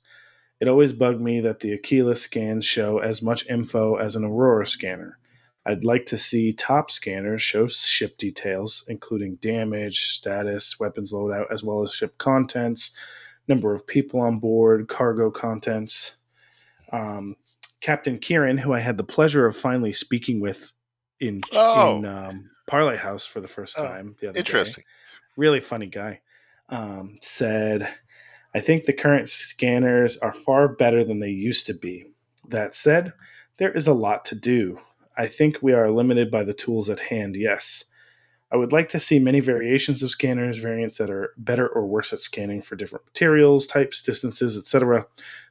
Speaker 1: It always bugged me that the Aquila scans show as much info as an Aurora scanner. I'd like to see top scanners show ship details, including damage, status, weapons loadout, as well as ship contents, number of people on board, cargo contents. Um, Captain Kieran, who I had the pleasure of finally speaking with in,
Speaker 2: Oh.
Speaker 1: in um, Parlee House for the first
Speaker 2: Oh,
Speaker 1: time the other day
Speaker 2: interesting.
Speaker 1: really funny guy, um, said, I think the current scanners are far better than they used to be. That said, there is a lot to do. I think we are limited by the tools at hand, yes. I would like to see many variations of scanners, variants that are better or worse at scanning for different materials, types, distances, etc.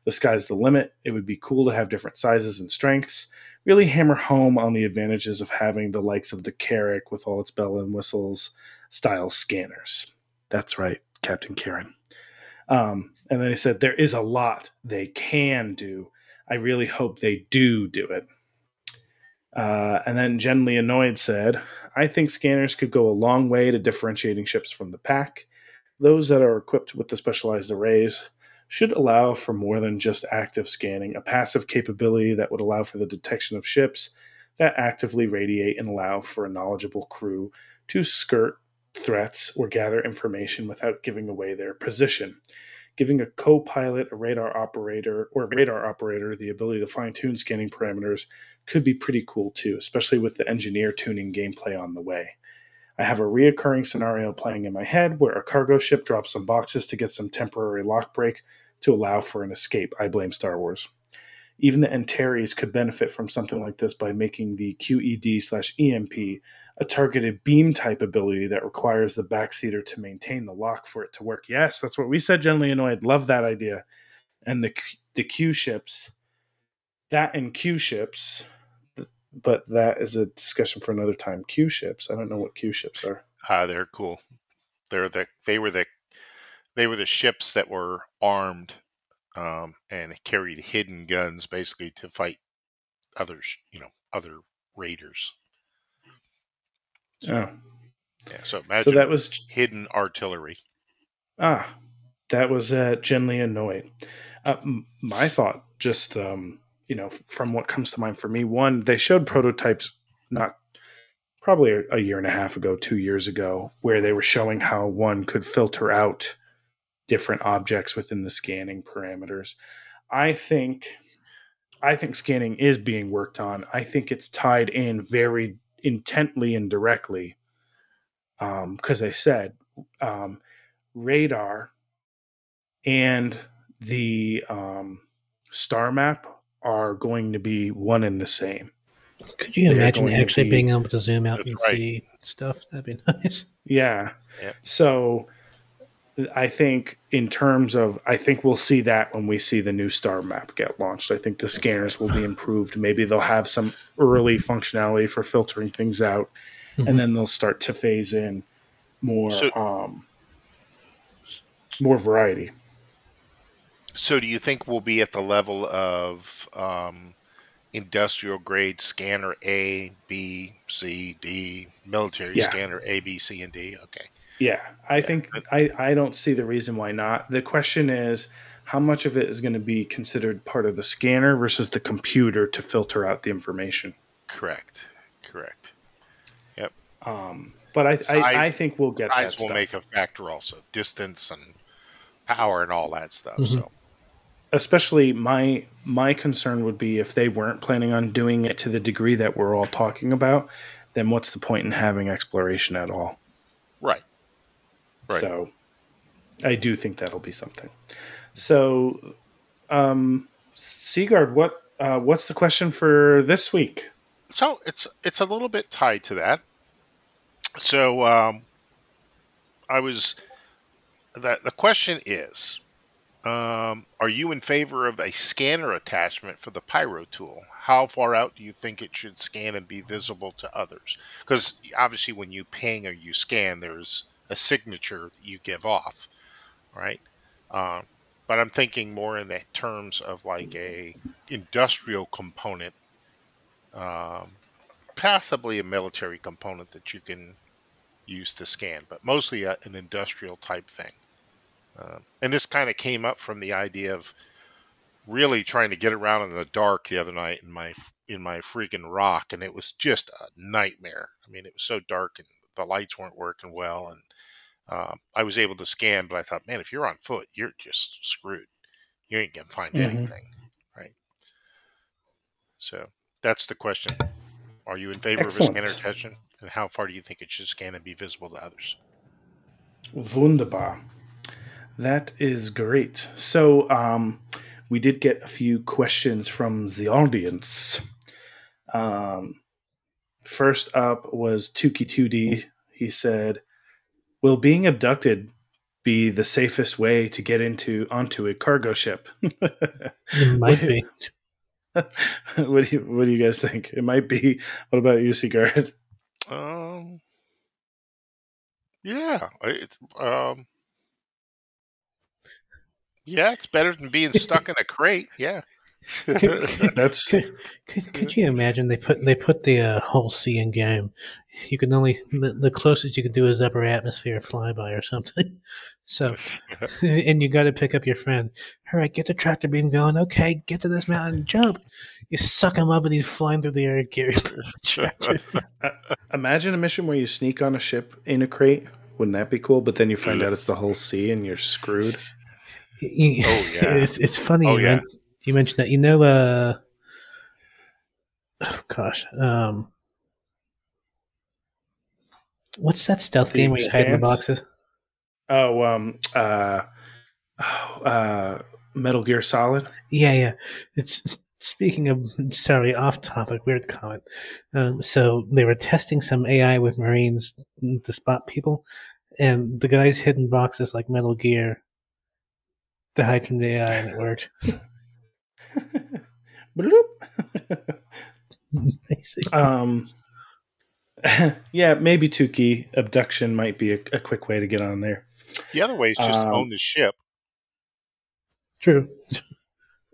Speaker 1: The sky's the limit. It would be cool to have different sizes and strengths. Really hammer home on the advantages of having the likes of the Carrack with all its bell and whistles style scanners. That's right, Captain Karen. Um, and then he said, There is a lot they can do. I really hope they do do it. Uh, and then Generally Annoyed said, I think scanners could go a long way to differentiating ships from the pack. Those that are equipped with the specialized arrays should allow for more than just active scanning, a passive capability that would allow for the detection of ships that actively radiate and allow for a knowledgeable crew to skirt threats or gather information without giving away their position. Giving a co pilot, a radar operator, or a radar operator the ability to fine tune scanning parameters could be pretty cool too, especially with the engineer tuning gameplay on the way. I have a reoccurring scenario playing in my head where a cargo ship drops some boxes to get some temporary lock break to allow for an escape. I blame Star Wars. Even the Antares could benefit from something like this by making the QED slash EMP a targeted beam type ability that requires the backseater to maintain the lock for it to work. Yes, that's what we said, Generally Annoyed. Love that idea. And the the Q ships, that and Q ships, but that is a discussion for another time. Q ships. I don't know what Q ships are.
Speaker 2: Uh, they're cool. They're the they were the they were the ships that were armed um, and carried hidden guns, basically to fight others. You know, other raiders.
Speaker 1: Oh,
Speaker 2: Yeah. So imagine
Speaker 1: so that was
Speaker 2: hidden artillery.
Speaker 1: Ah, that was uh, gently annoyed. Uh, m- my thought, just um, you know, from what comes to mind for me, one, they showed prototypes not probably a, year and a half ago, two years ago, where they were showing how one could filter out different objects within the scanning parameters. I think, I think scanning is being worked on. I think it's tied in very intently and directly, because they said. Um, radar and the um, star map are going to be one and the same.
Speaker 3: Could you
Speaker 1: They're
Speaker 3: imagine actually
Speaker 1: be-
Speaker 3: being able to zoom out and
Speaker 2: right.
Speaker 3: see stuff? That'd be nice.
Speaker 1: Yeah.
Speaker 2: Yep.
Speaker 1: So I think in terms of I think we'll see that when we see the new star map get launched. I think the scanners will be improved. Maybe they'll have some early functionality for filtering things out.
Speaker 3: Mhm.
Speaker 1: and then they'll start to phase in more
Speaker 2: So-
Speaker 1: um, more variety.
Speaker 2: So, do you think we'll be at the level of um, industrial grade scanner A, B, C, D, military
Speaker 1: Yeah.
Speaker 2: scanner A, B, C, and D? Okay.
Speaker 1: Yeah, I think I, I don't see the reason why not. The question is how much of it is going to be considered part of the scanner versus the computer to filter out the information.
Speaker 2: Correct. Correct.
Speaker 1: Um, but I,
Speaker 2: Size-
Speaker 1: I, I think we'll get that
Speaker 2: Size will
Speaker 1: stuff.
Speaker 2: make a factor also. Distance and power and all that stuff.
Speaker 3: Mhm.
Speaker 2: So,
Speaker 1: especially my my concern would be if they weren't planning on doing it to the degree that we're all talking about then what's the point in having exploration at all
Speaker 2: right. Right.
Speaker 1: so i do think that'll be something so um Sigard what uh, what's the question for this week
Speaker 2: So it's it's a little bit tied to that. So um, I was that the question is, um, are you in favor of a scanner attachment for the Pyro tool? How far out do you think it should scan and be visible to others? Because obviously, when you ping or you scan, there's a signature you give off, right? Um, but I'm thinking more in terms of like a industrial component um, possibly a military component that you can use to scan, but mostly a, an industrial type thing. Um, and this kind of came up from the idea of really trying to get around in the dark the other night in my in my freaking ROC, and it was just a nightmare. I mean, it was so dark and the lights weren't working well, and um, I was able to scan, but I thought, man, if you're on foot, you're just screwed. You ain't gonna find
Speaker 1: Mhm.
Speaker 2: anything, right? So that's the question. Are you in favor of a
Speaker 1: Excellent.
Speaker 2: scanner attachment? And how far do you think it should scan and be visible to others?
Speaker 1: Wunderbar. That is great. So, um, we did get a few questions from the audience. Um, first up was Tuki2D. He said, Will being abducted be the safest way to get into onto a cargo ship?
Speaker 3: It might be.
Speaker 1: what do you what do you guys think? It might be. What about you, Sigard?
Speaker 2: Um, yeah, it's um, yeah, it's better than being stuck in a crate. Yeah,
Speaker 1: That's
Speaker 3: Could, could, could you imagine they put they put the uh, Hull C in game? You can only the, the closest you can do is upper atmosphere flyby or something. So, and you got to pick up your friend. All right, get the tractor beam going. Okay, get to this mountain, jump. You suck him up, and he's flying through the air. Gary, tractor.
Speaker 1: Imagine a mission where you sneak on a ship in a crate. Wouldn't that be cool? But then you find out it's the Hull C and you're screwed.
Speaker 3: You-
Speaker 2: Oh, yeah.
Speaker 3: it's it's funny.
Speaker 2: Oh,
Speaker 3: you,
Speaker 2: yeah.
Speaker 3: men- you mentioned that. You know, uh, oh, gosh, um, what's that stealth game where you hide in the boxes?
Speaker 1: Oh, um, uh, oh, uh, Metal Gear Solid.
Speaker 3: Yeah, yeah. It's speaking of sorry, off topic, weird comment. Um, so they were testing some AI with Marines to spot people, and the guys hid in boxes like Metal Gear to hide from the AI, and it worked.
Speaker 1: Bloop.
Speaker 3: Basically,
Speaker 1: um, yeah, maybe Tuki abduction might be a, a quick way to get on there.
Speaker 2: the other way is just
Speaker 1: Um,
Speaker 2: own the ship.
Speaker 3: true.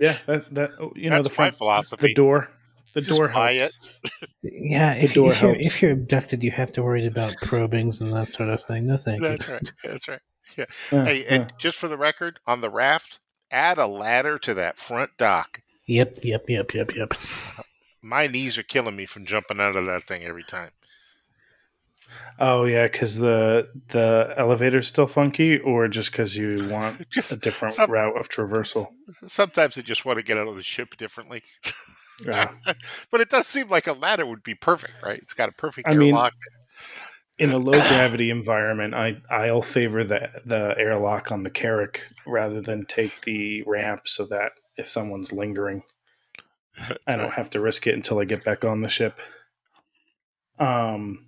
Speaker 1: Yeah, that that oh, you know
Speaker 2: That's
Speaker 1: the
Speaker 2: my
Speaker 1: front,
Speaker 2: philosophy.
Speaker 1: the door, the
Speaker 2: Just
Speaker 1: door
Speaker 2: buy
Speaker 1: helps.
Speaker 3: Yeah, if,
Speaker 1: door
Speaker 3: if you're if you're abducted, you have to worry about probings and that sort of thing. No, thank
Speaker 2: That's
Speaker 3: you.
Speaker 2: right. That's right.
Speaker 1: Yeah,
Speaker 2: Hey,
Speaker 1: yeah.
Speaker 2: and just for the record, on the raft, add a ladder to that front dock.
Speaker 3: Yep, yep, yep, yep, yep.
Speaker 2: My knees are killing me from jumping out of that thing every time.
Speaker 1: Oh yeah, because the the elevator's still funky, or just because you want a different
Speaker 2: Some-
Speaker 1: route of traversal.
Speaker 2: Sometimes I just want to get out of the ship differently.
Speaker 1: Yeah.
Speaker 2: but it does seem like a ladder would be perfect, right? It's got a perfect
Speaker 1: I mean,
Speaker 2: airlock.
Speaker 1: In a low gravity environment, I I'll favor the the airlock on the Carrack rather than take the ramp, so that if someone's lingering, I don't have to risk it until I get back on the ship. Um,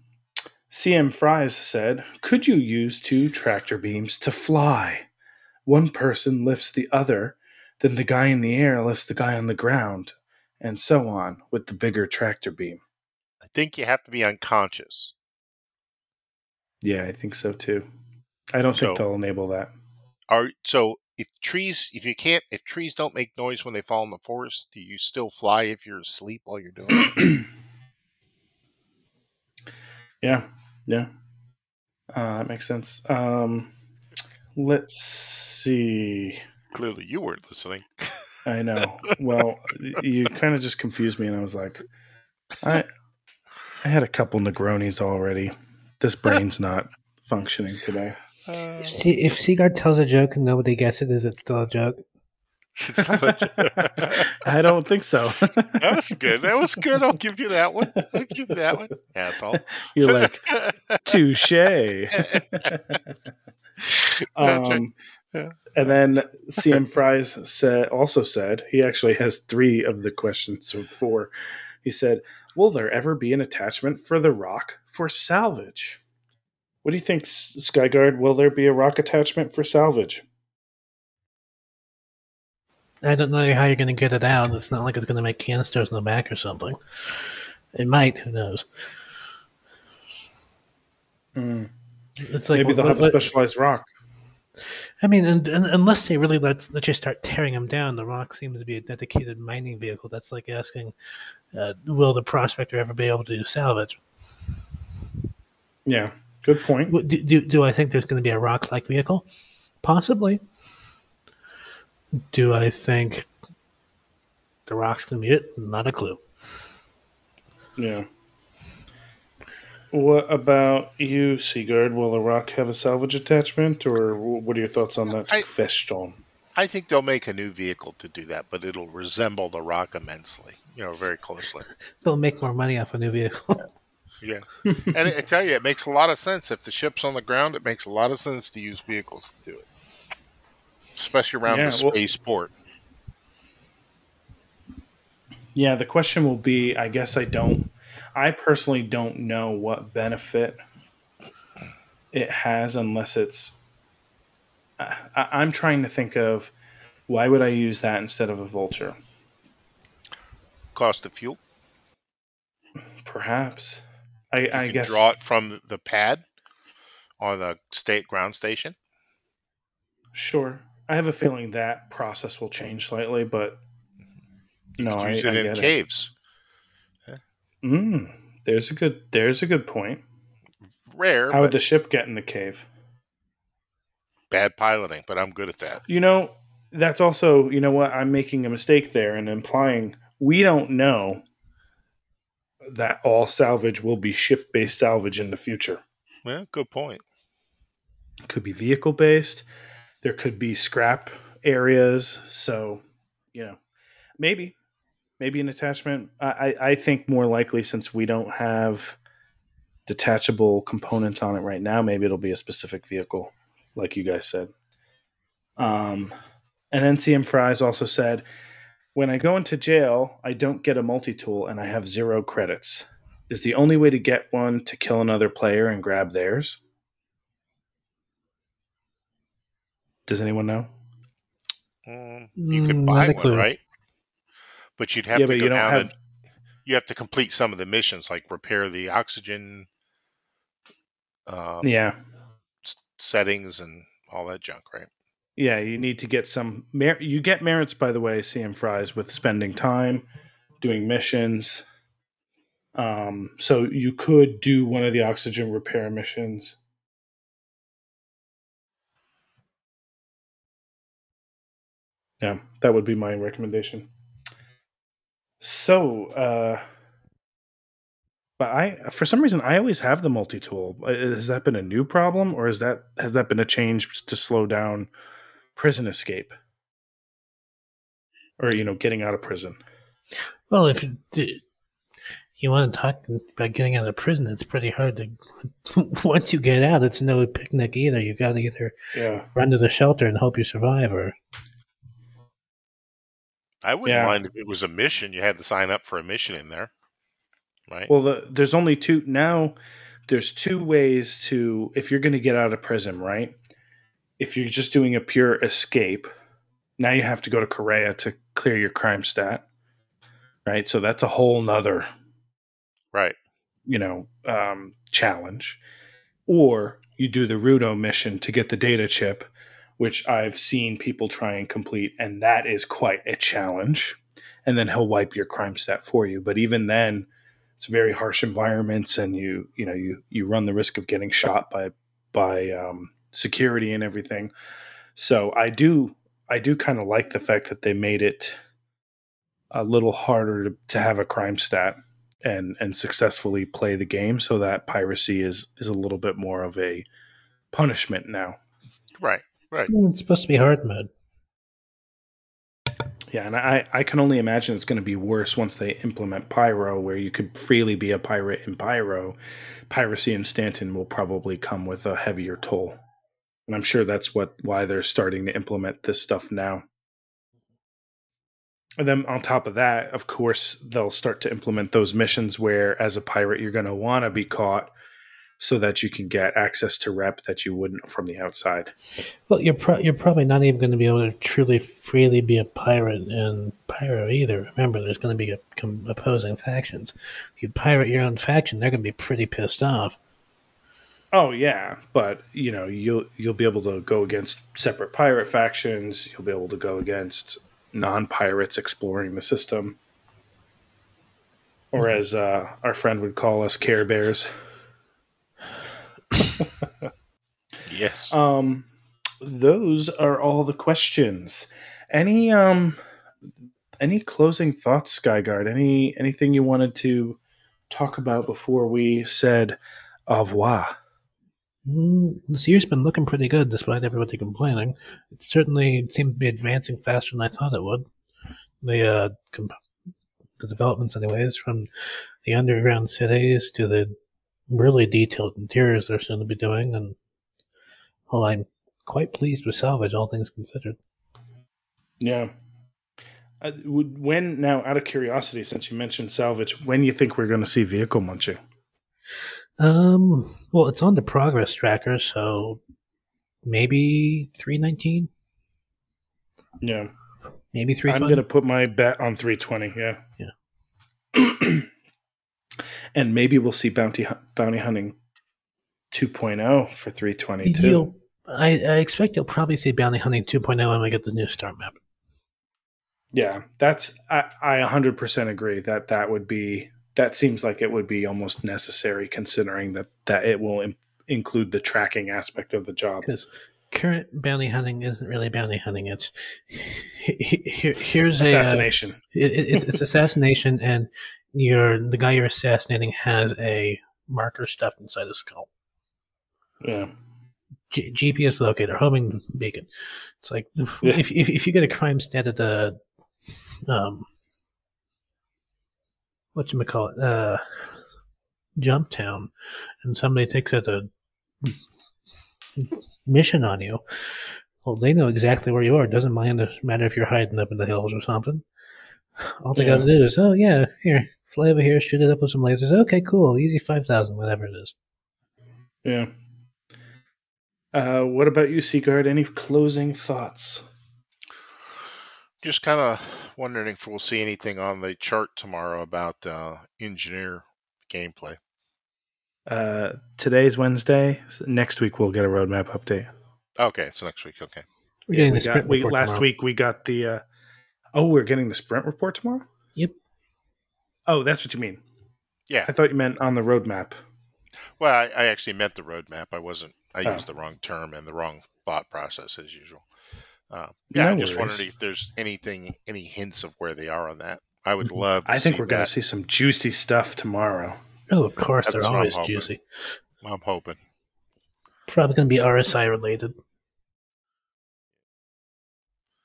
Speaker 1: CM Fries said, "Could you use two tractor beams to fly? One person lifts the other, then the guy in the air lifts the guy on the ground, and so on with the bigger tractor beam."
Speaker 2: I think you have to be unconscious
Speaker 1: Yeah, I think so too. I don't think they'll enable that.
Speaker 2: Are so if trees if you can't if trees don't make noise when they fall in the forest, do you still fly if you're asleep while you're doing it?
Speaker 1: yeah, yeah. Uh, that makes sense. Um, let's see.
Speaker 2: Clearly, you weren't listening.
Speaker 1: I know. Well, you kind of just confused me, and I was like, I, I had a couple Negronis already. This brain's not functioning today.
Speaker 2: Uh,
Speaker 3: If, Se- if Sigard tells a joke and nobody gets it, is it still a joke?
Speaker 1: I don't think so.
Speaker 2: that was good. That was good. I'll give you that one. I'll give you that one, asshole.
Speaker 1: You're like touche. Um,
Speaker 2: Yeah.
Speaker 1: and then CM Fries said also said he actually has three of the questions so four. He said, "Will there ever be an attachment for the ROC for salvage?" What do you think, Skyguard? Will there be a ROC attachment for salvage?
Speaker 3: I don't know how you're going to get it out. It's not like it's going to make canisters in the back or something. It might. Who knows? Hmm. It's like
Speaker 1: Maybe they'll
Speaker 3: what-
Speaker 1: have a specialized ROC.
Speaker 3: I mean, and, and, unless they really let let you start tearing them down, the ROC seems to be a dedicated mining vehicle. That's like asking, uh, will the prospector ever be able to do salvage?
Speaker 1: Yeah, good point.
Speaker 3: Do, do, do I think there's going to be a ROC like vehicle? Possibly. Do I think the ROC's going to be it? Not a clue.
Speaker 1: Yeah. What about you, Sigard? Will the ROC have a salvage attachment, or what are your thoughts on that
Speaker 2: I-
Speaker 1: question?
Speaker 2: I think they'll make a new vehicle to do that, but it'll resemble the ROC immensely. You know, very closely.
Speaker 3: They'll make more money off a new vehicle.
Speaker 2: Yeah, and I I tell you, it makes a lot of sense. If the ship's on the ground, it makes a lot of sense to use vehicles to do it, especially around
Speaker 1: Yeah,
Speaker 2: the
Speaker 1: well-
Speaker 2: spaceport.
Speaker 1: Yeah, the question will be I guess I don't, I personally don't know what benefit it has unless it's. I, I- I'm trying to think of why would I use that instead of a vulture?
Speaker 2: Cost of fuel.
Speaker 1: Perhaps. I,
Speaker 2: You
Speaker 1: I guess.
Speaker 2: draw it from the- pad on the state ground station.
Speaker 1: Sure. I have a feeling that process will change slightly, but.
Speaker 2: You
Speaker 1: No, I,
Speaker 2: use
Speaker 1: I
Speaker 2: it in
Speaker 1: get it.
Speaker 2: caves.
Speaker 1: Mm, there's a good. There's a good point.
Speaker 2: Rare,
Speaker 1: How would the ship get in the cave?
Speaker 2: bad piloting. But I'm good at that.
Speaker 1: You know, that's also. You know what? I'm making a mistake there and implying we don't know that all salvage will be ship based salvage in the future.
Speaker 2: Yeah, good point.
Speaker 1: Could be vehicle based. There could be scrap areas. So, you know, maybe, maybe an attachment. I, I, I think more likely since we don't have detachable components on it right now, maybe it'll be a specific vehicle, like you guys said. Um, and then CM Fries also said, when I go into jail, I don't get a multi tool and I have zero credits. Is the only way to get one to kill another player and grab theirs? Does anyone know?
Speaker 2: Mm, you could
Speaker 3: Mm,
Speaker 2: buy
Speaker 3: not
Speaker 2: one, right? But you'd have
Speaker 1: yeah,
Speaker 2: to go
Speaker 1: you
Speaker 2: down
Speaker 1: have.
Speaker 2: and you have to complete some of the missions, like repair the oxygen uh,
Speaker 1: Yeah,
Speaker 2: settings and all that junk, right?
Speaker 1: Yeah. You need to get some. Mer- you get merits, by the way, CM Fries, with spending time doing missions. Um, so you could do one of the oxygen repair missions. Yeah, that would be my recommendation. So, uh, but I, for some reason, I always have the multi tool. Has that been a new problem, or is that has that been a change to slow down prison escape, or you know, getting out of prison?
Speaker 3: Well, if you, you want to talk about getting out of prison, it's pretty hard to. Once you get out, it's no picnic either. You got to either
Speaker 1: Yeah,
Speaker 3: run to the shelter and hope you survive, or
Speaker 2: I wouldn't
Speaker 1: Yeah.
Speaker 2: mind if it was a mission. You had to sign up for a mission in there, right?
Speaker 1: Well, the, there's only two now. There's two ways to if you're going to get out of prison, right? If you're just doing a pure escape, now you have to go to Korea to clear your crime stat, right? So that's a whole nother,
Speaker 2: right.
Speaker 1: you know, um, challenge. or you do the Ruto mission to get the data chip, which I've seen people try and complete, and that is quite a challenge. And then he'll wipe your crime stat for you. But even then, it's very harsh environments, and you you know you you run the risk of getting shot by by um, security and everything. So I do I do kind of like the fact that they made it a little harder to, to have a crime stat and and successfully play the game so that piracy is is a little bit more of a punishment now.
Speaker 2: Right. Right.
Speaker 3: Well, it's supposed to be hard mode.
Speaker 1: Yeah, and I, I can only imagine it's going to be worse once they implement Pyro, where you could freely be a pirate in Pyro. Piracy in Stanton will probably come with a heavier toll, and I'm sure that's what why they're starting to implement this stuff now. And then on top of that, of course, they'll start to implement those missions where, as a pirate, you're going to want to be caught so that you can get access to rep that you wouldn't from the outside.
Speaker 3: Well, you're pro- you're probably not even going to be able to truly freely be a pirate and Pyro either. Remember, there's going to be a, com- opposing factions. If you pirate your own faction, they're going to be pretty pissed off.
Speaker 1: Oh yeah, but you know you'll you'll be able to go against separate pirate factions. You'll be able to go against non-pirates exploring the system, or as uh, our friend would call us, Care Bears.
Speaker 2: Yes.
Speaker 1: Um, those are all the questions. Any um, any closing thoughts, Skyguard? Any anything you wanted to talk about before we said au revoir?
Speaker 3: Mm, this year's been looking pretty good despite everybody complaining. It certainly seemed to be advancing faster than I thought it would. The uh, comp- the developments, anyways, from the underground cities to the really detailed interiors they're soon to be doing, and well, I'm quite pleased with salvage, all things considered.
Speaker 1: Yeah. Uh, when now, out of curiosity, since you mentioned salvage, when you think we're going to see vehicle munching?
Speaker 3: Um, well, it's on the progress tracker, so maybe three nineteen,
Speaker 1: Yeah,
Speaker 3: maybe three.
Speaker 1: I'm going to put my bet on 320. Yeah,
Speaker 3: Yeah.
Speaker 1: and maybe we'll see bounty bounty hunting 2.0 for 320 too.
Speaker 3: You'll, I, I expect you'll probably see bounty hunting 2.0 when we get the new star map.
Speaker 1: Yeah, that's I, I 100% agree that that would be that seems like it would be almost necessary considering that that it will im- include the tracking aspect of the job.
Speaker 3: Because current bounty hunting isn't really bounty hunting. It's he- he- here, here's a uh,
Speaker 1: Assassination.
Speaker 3: it, it- it's, it's assassination, and you're the guy you're assassinating has a marker stuffed inside his skull.
Speaker 1: yeah.
Speaker 3: G- GPS locator, homing beacon. It's like if,
Speaker 1: Yeah.
Speaker 3: if, if you get a crime stat at the um what you call it uh jump town and somebody takes out a mission on you well they know exactly where you are it doesn't mind matter if you're hiding up in the hills or something all they
Speaker 1: Yeah.
Speaker 3: gotta do is oh yeah here fly over here shoot it up with some lasers okay cool easy 5000 whatever it is
Speaker 1: Yeah. Uh, what about you, Sigard? Any closing thoughts?
Speaker 2: Just kind of wondering if we'll see anything on the chart tomorrow about uh, engineer gameplay.
Speaker 1: Uh, today's Wednesday. So next week we'll get a roadmap update.
Speaker 2: Okay, so next week. Okay.
Speaker 3: we're getting
Speaker 1: we
Speaker 3: the
Speaker 1: got-
Speaker 3: sprint
Speaker 1: we-
Speaker 3: report
Speaker 1: last
Speaker 3: tomorrow.
Speaker 1: week we got the. Uh, oh, we're getting the sprint report tomorrow.
Speaker 3: Yep.
Speaker 1: Oh, that's what you mean.
Speaker 2: Yeah.
Speaker 1: I thought you meant on the roadmap.
Speaker 2: Well, I, I actually meant the roadmap. I wasn't. I
Speaker 1: Oh.
Speaker 2: used the wrong term and the wrong thought process as usual. Uh, yeah,
Speaker 1: No
Speaker 2: I just
Speaker 1: worries.
Speaker 2: wondered if there's anything, any hints of where they are on that. I would love. To
Speaker 1: I think
Speaker 2: see
Speaker 1: we're going to see some juicy stuff tomorrow.
Speaker 3: Oh, of course,
Speaker 2: That's
Speaker 3: they're
Speaker 2: what I'm
Speaker 3: always juicy.
Speaker 2: I'm hoping.
Speaker 3: Probably going to be RSI related.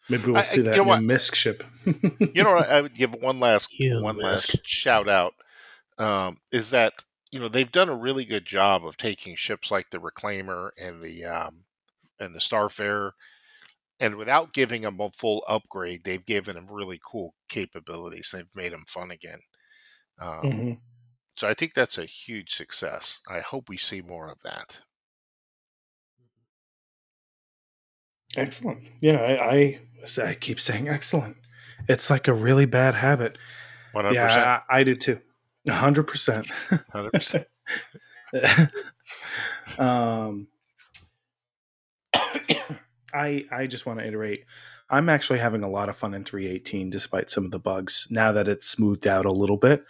Speaker 1: Maybe we'll
Speaker 2: I- I-
Speaker 1: see
Speaker 2: you
Speaker 1: that
Speaker 2: know
Speaker 1: new? MISC ship.
Speaker 2: You know what? I would give one last
Speaker 3: You
Speaker 2: one
Speaker 3: missed.
Speaker 2: last shout out. Um, is that you know they've done a really good job of taking ships like the Reclaimer and the um, and the Starfarer, and without giving them a full upgrade, they've given them really cool capabilities. They've made them fun again. Um,
Speaker 1: Mhm.
Speaker 2: So I think that's a huge success. I hope we see more of that.
Speaker 1: Excellent. Yeah, I, I I keep saying excellent. It's like a really bad habit.
Speaker 2: One hundred percent,
Speaker 1: Yeah, I, I do too. hundred percent.
Speaker 2: hundred percent.
Speaker 1: um, I I just want to iterate. I'm actually having a lot of fun in 318, despite some of the bugs. Now that it's smoothed out a little bit,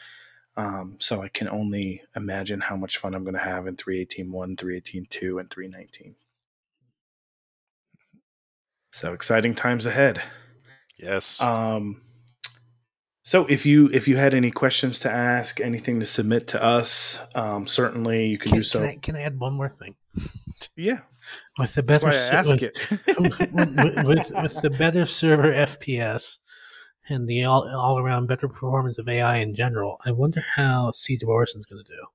Speaker 1: um, so I can only imagine how much fun I'm going to have in 318.1, 318.2, and 319. So exciting times ahead.
Speaker 2: Yes.
Speaker 1: Um, so if you if you had any questions to ask, anything to submit to us, um, certainly you can,
Speaker 3: Can,
Speaker 1: do so.
Speaker 3: can, I, can I add one more thing?
Speaker 1: yeah,
Speaker 3: With the better
Speaker 1: why I
Speaker 3: ser-
Speaker 1: ask
Speaker 3: with,
Speaker 1: it.
Speaker 3: with, with, with the better server FPS and the all, all around better performance of AI in general, I wonder how Siege of Orison's going to do.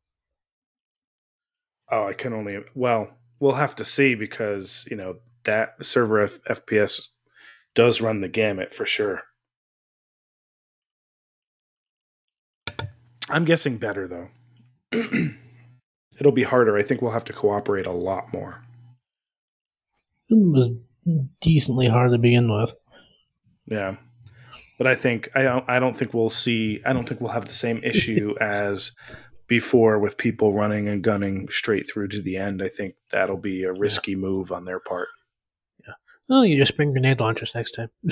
Speaker 1: oh, I can only well, we'll have to see because you know that server F- FPS does run the gamut for sure. I'm guessing better though. It'll be harder. I think we'll have to cooperate a lot more.
Speaker 3: It was decently hard to begin with.
Speaker 1: Yeah. But I think I don't I don't think we'll see I don't think we'll have the same issue as before with people running and gunning straight through to the end. I think that'll be a risky move on their part.
Speaker 3: Oh, you just bring grenade launchers next time.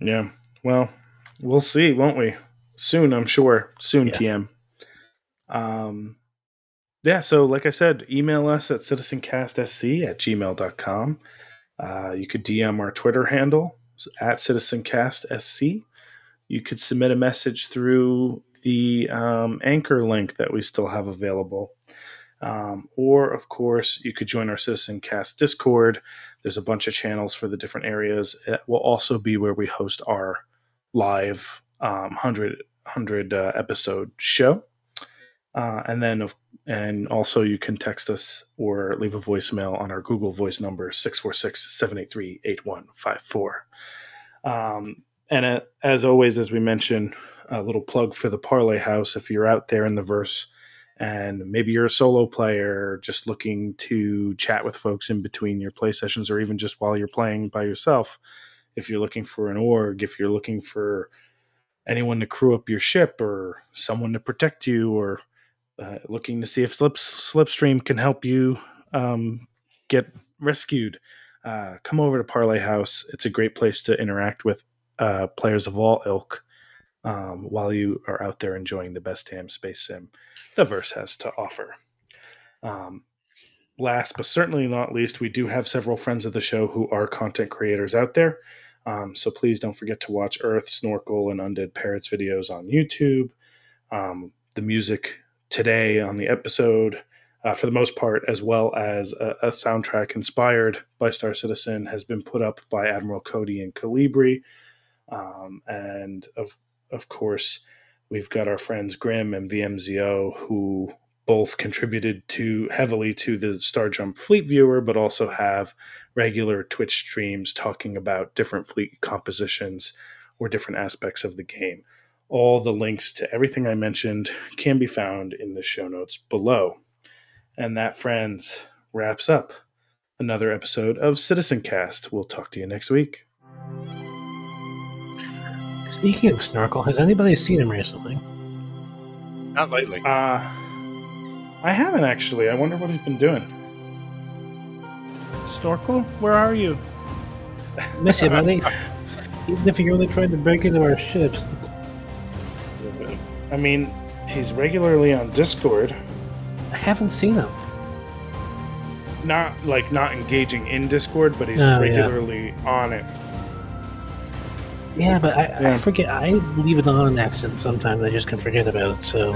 Speaker 1: Yeah. Well, we'll see, won't we? Soon, I'm sure. Soon,
Speaker 3: Yeah.
Speaker 1: TM. Um yeah, so like I said, email us at citizencastsc at gmail.com. Uh, you could DM our Twitter handle at citizencastsc. You could submit a message through the um, anchor link that we still have available. Um, or, of course, you could join our CitizenCast Discord. There's a bunch of channels for the different areas. It will also be where we host our live um, 100, 100 uh, episode show. Uh, and then, of, and also you can text us or leave a voicemail on our Google Voice number 646-783-8154. Um, and uh, as always, as we mentioned, a little plug for the Parlee House. If you're out there in the verse and maybe you're a solo player just looking to chat with folks in between your play sessions or even just while you're playing by yourself, if you're looking for an org, if you're looking for anyone to crew up your ship or someone to protect you or uh, looking to see if Slip, Slipstream can help you um, get rescued, uh, come over to Parlee House. It's a great place to interact with uh, players of all ilk um, while you are out there enjoying the best damn space sim the verse has to offer. Um, last but certainly not least, we do have several friends of the show who are content creators out there. Um, so please don't forget to watch Earth, Snorkel, and Undead Parrots videos on YouTube. Um, the music today on the episode, uh, for the most part, as well as a, a, soundtrack inspired by Star Citizen, has been put up by Admiral Cody and Kalibri. Um, and of, of course, we've got our friends Grim and VMZO, who both contributed to heavily to the Star Jump Fleet Viewer, but also have regular Twitch streams talking about different fleet compositions or different aspects of the game. All the links to everything I mentioned can be found in the show notes below. And that, friends, wraps up another episode of Citizen Cast. We'll talk to you next week.
Speaker 3: Speaking of Snorkel, has anybody seen him recently?
Speaker 2: Not lately.
Speaker 1: Uh, I haven't actually. I wonder what he's been doing. Snorkel, where are you?
Speaker 3: Miss you, buddy. Even if you're only trying to break into our ships.
Speaker 1: I mean, he's regularly on Discord.
Speaker 3: I haven't seen him.
Speaker 1: Not like not engaging in Discord, but he's
Speaker 3: Oh, yeah.
Speaker 1: regularly on it.
Speaker 3: Yeah, but I,
Speaker 1: Yeah.
Speaker 3: I forget. I leave it on an accident sometimes. I just can forget about it. So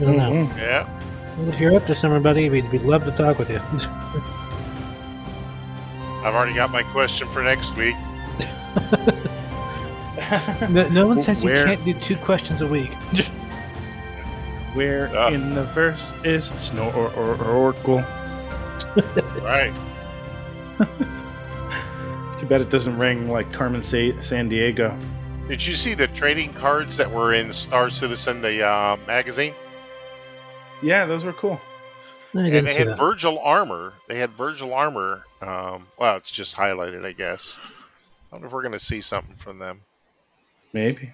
Speaker 3: I don't know.
Speaker 1: Mhm.
Speaker 2: Yeah.
Speaker 3: Well, if you're up to something, buddy, we'd, we'd love to talk with you.
Speaker 2: I've already got my question for next week.
Speaker 3: no, no one says you can't do two questions a week.
Speaker 1: Where
Speaker 2: Ah.
Speaker 1: in the verse is Snor or, or, or Oracle?
Speaker 2: Right.
Speaker 1: Too bad it doesn't ring like Carmen Sa- San Diego.
Speaker 2: Did you see the trading cards that were in Star Citizen, the uh, magazine?
Speaker 1: Yeah, those were cool.
Speaker 3: I
Speaker 2: and they had
Speaker 3: that.
Speaker 2: Virgil armor. They had Virgil armor. Um, well, it's just highlighted, I guess. I wonder if we're going to see something from them.
Speaker 1: Maybe.